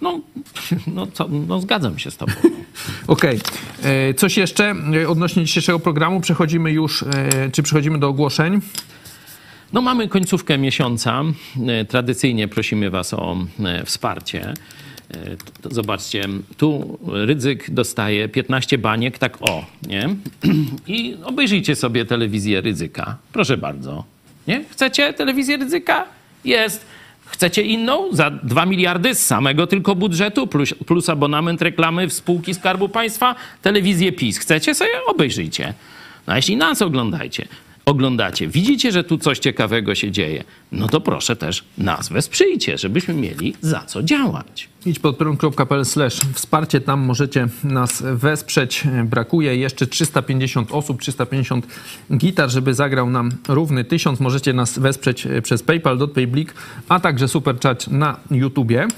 No, no, no zgadzam się z tobą. (laughs) Okej. E, Coś jeszcze e, odnośnie dzisiejszego programu? Przechodzimy już, e, czy przechodzimy do ogłoszeń? No mamy końcówkę miesiąca. Tradycyjnie prosimy was o wsparcie. Zobaczcie, tu Rydzyk dostaje 15 baniek, tak o, nie? (clears throat) I obejrzyjcie sobie telewizję Rydzyka. Proszę bardzo. Nie? Chcecie telewizję Rydzyka? Jest. Chcecie inną? Za 2 miliardy z samego tylko budżetu, plus, plus abonament reklamy w spółki Skarbu Państwa, telewizję PiS. Chcecie sobie? Obejrzyjcie. No a jeśli nas oglądajcie, oglądacie, widzicie, że tu coś ciekawego się dzieje, no to proszę też nas wesprzyjcie, żebyśmy mieli za co działać. Idź pod prąd.pl wsparcie, tam możecie nas wesprzeć. Brakuje jeszcze 350 osób, 350 gitar, żeby zagrał nam równy 1000. Możecie nas wesprzeć przez PayPal, DotPayBlik, a także super chat na YouTubie.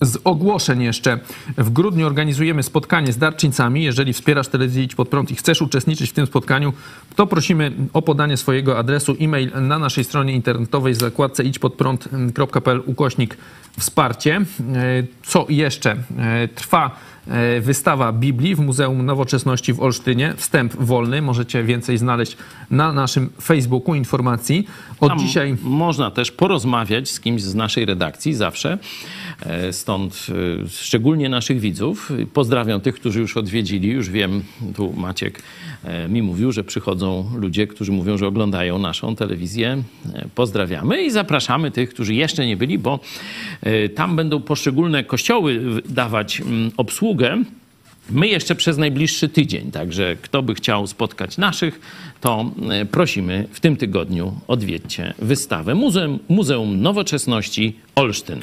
Z ogłoszeń jeszcze. W grudniu organizujemy spotkanie z darczyńcami. Jeżeli wspierasz telewizję Idź Pod Prąd i chcesz uczestniczyć w tym spotkaniu, to prosimy o podanie swojego adresu e-mail na naszej stronie internetowej w zakładce idźpodprąd.pl ukośnik wsparcie. E, Co jeszcze? E, Trwa wystawa Biblii w Muzeum Nowoczesności w Olsztynie. Wstęp wolny. Możecie więcej znaleźć na naszym Facebooku informacji. Od Tam dzisiaj... można też porozmawiać z kimś z naszej redakcji zawsze. E, Stąd e, szczególnie naszych widzów. Pozdrawiam tych, którzy już odwiedzili. Już wiem, tu Maciek e, mi mówił, że przychodzą ludzie, którzy mówią, że oglądają naszą telewizję. E, Pozdrawiamy i zapraszamy tych, którzy jeszcze nie byli, bo e, tam będą poszczególne kościoły dawać mm, obsługę. My jeszcze przez najbliższy tydzień, także kto by chciał spotkać naszych, to e, prosimy w tym tygodniu odwiedźcie wystawę Muzeum, Muzeum Nowoczesności Olsztyn.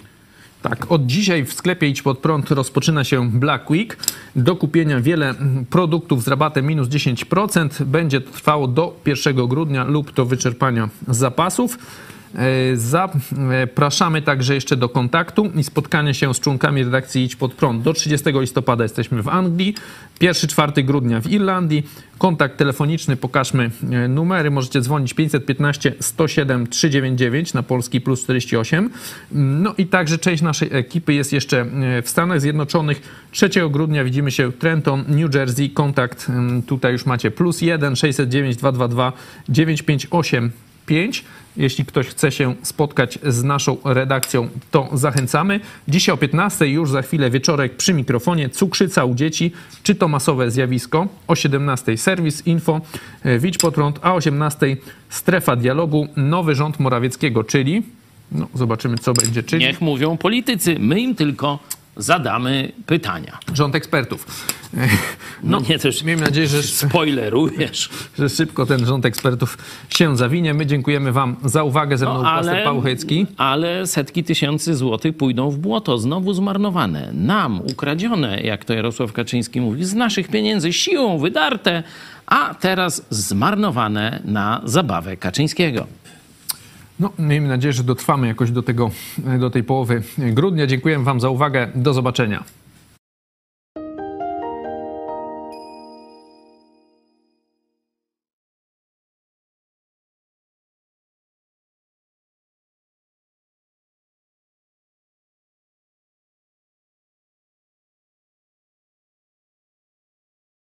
Tak, od dzisiaj w sklepie Idź Pod Prąd rozpoczyna się Black Week. Do kupienia wiele produktów z rabatem minus 10%. Będzie trwało do 1 grudnia lub do wyczerpania zapasów. E, Zapraszamy także jeszcze do kontaktu i spotkania się z członkami redakcji Idź Pod Prąd. Do 30 listopada jesteśmy w Anglii, 1-4 grudnia w Irlandii. Kontakt telefoniczny, pokażmy e, numery. Możecie dzwonić 515 107 399 na polski plus 48. No i także część naszej ekipy jest jeszcze e, w Stanach Zjednoczonych. 3 grudnia widzimy się Trenton, New Jersey. Kontakt tutaj już macie plus 1 609 222 958 5. Jeśli ktoś chce się spotkać z naszą redakcją, to zachęcamy. Dzisiaj o 15 już za chwilę wieczorek przy mikrofonie cukrzyca u dzieci. Czy to masowe zjawisko? O 17 serwis info e, Widź pod prąd, a o 18 strefa dialogu nowy rząd Morawieckiego, czyli no, zobaczymy co będzie, czyli Niech mówią politycy, my im tylko zadamy pytania. rząd ekspertów. (laughs) No, nie też Miejmy nadzieję, że spoilerujesz. (laughs) że szybko ten rząd ekspertów się zawinie. My dziękujemy Wam za uwagę. Ze mną No, ale, ale setki tysięcy złotych pójdą w błoto, znowu zmarnowane, nam ukradzione, jak to Jarosław Kaczyński mówi, z naszych pieniędzy, siłą wydarte, a teraz zmarnowane na zabawę Kaczyńskiego. No, miejmy nadzieję, że dotrwamy jakoś do, tego, do tej połowy grudnia. Dziękuję Wam za uwagę. Do zobaczenia.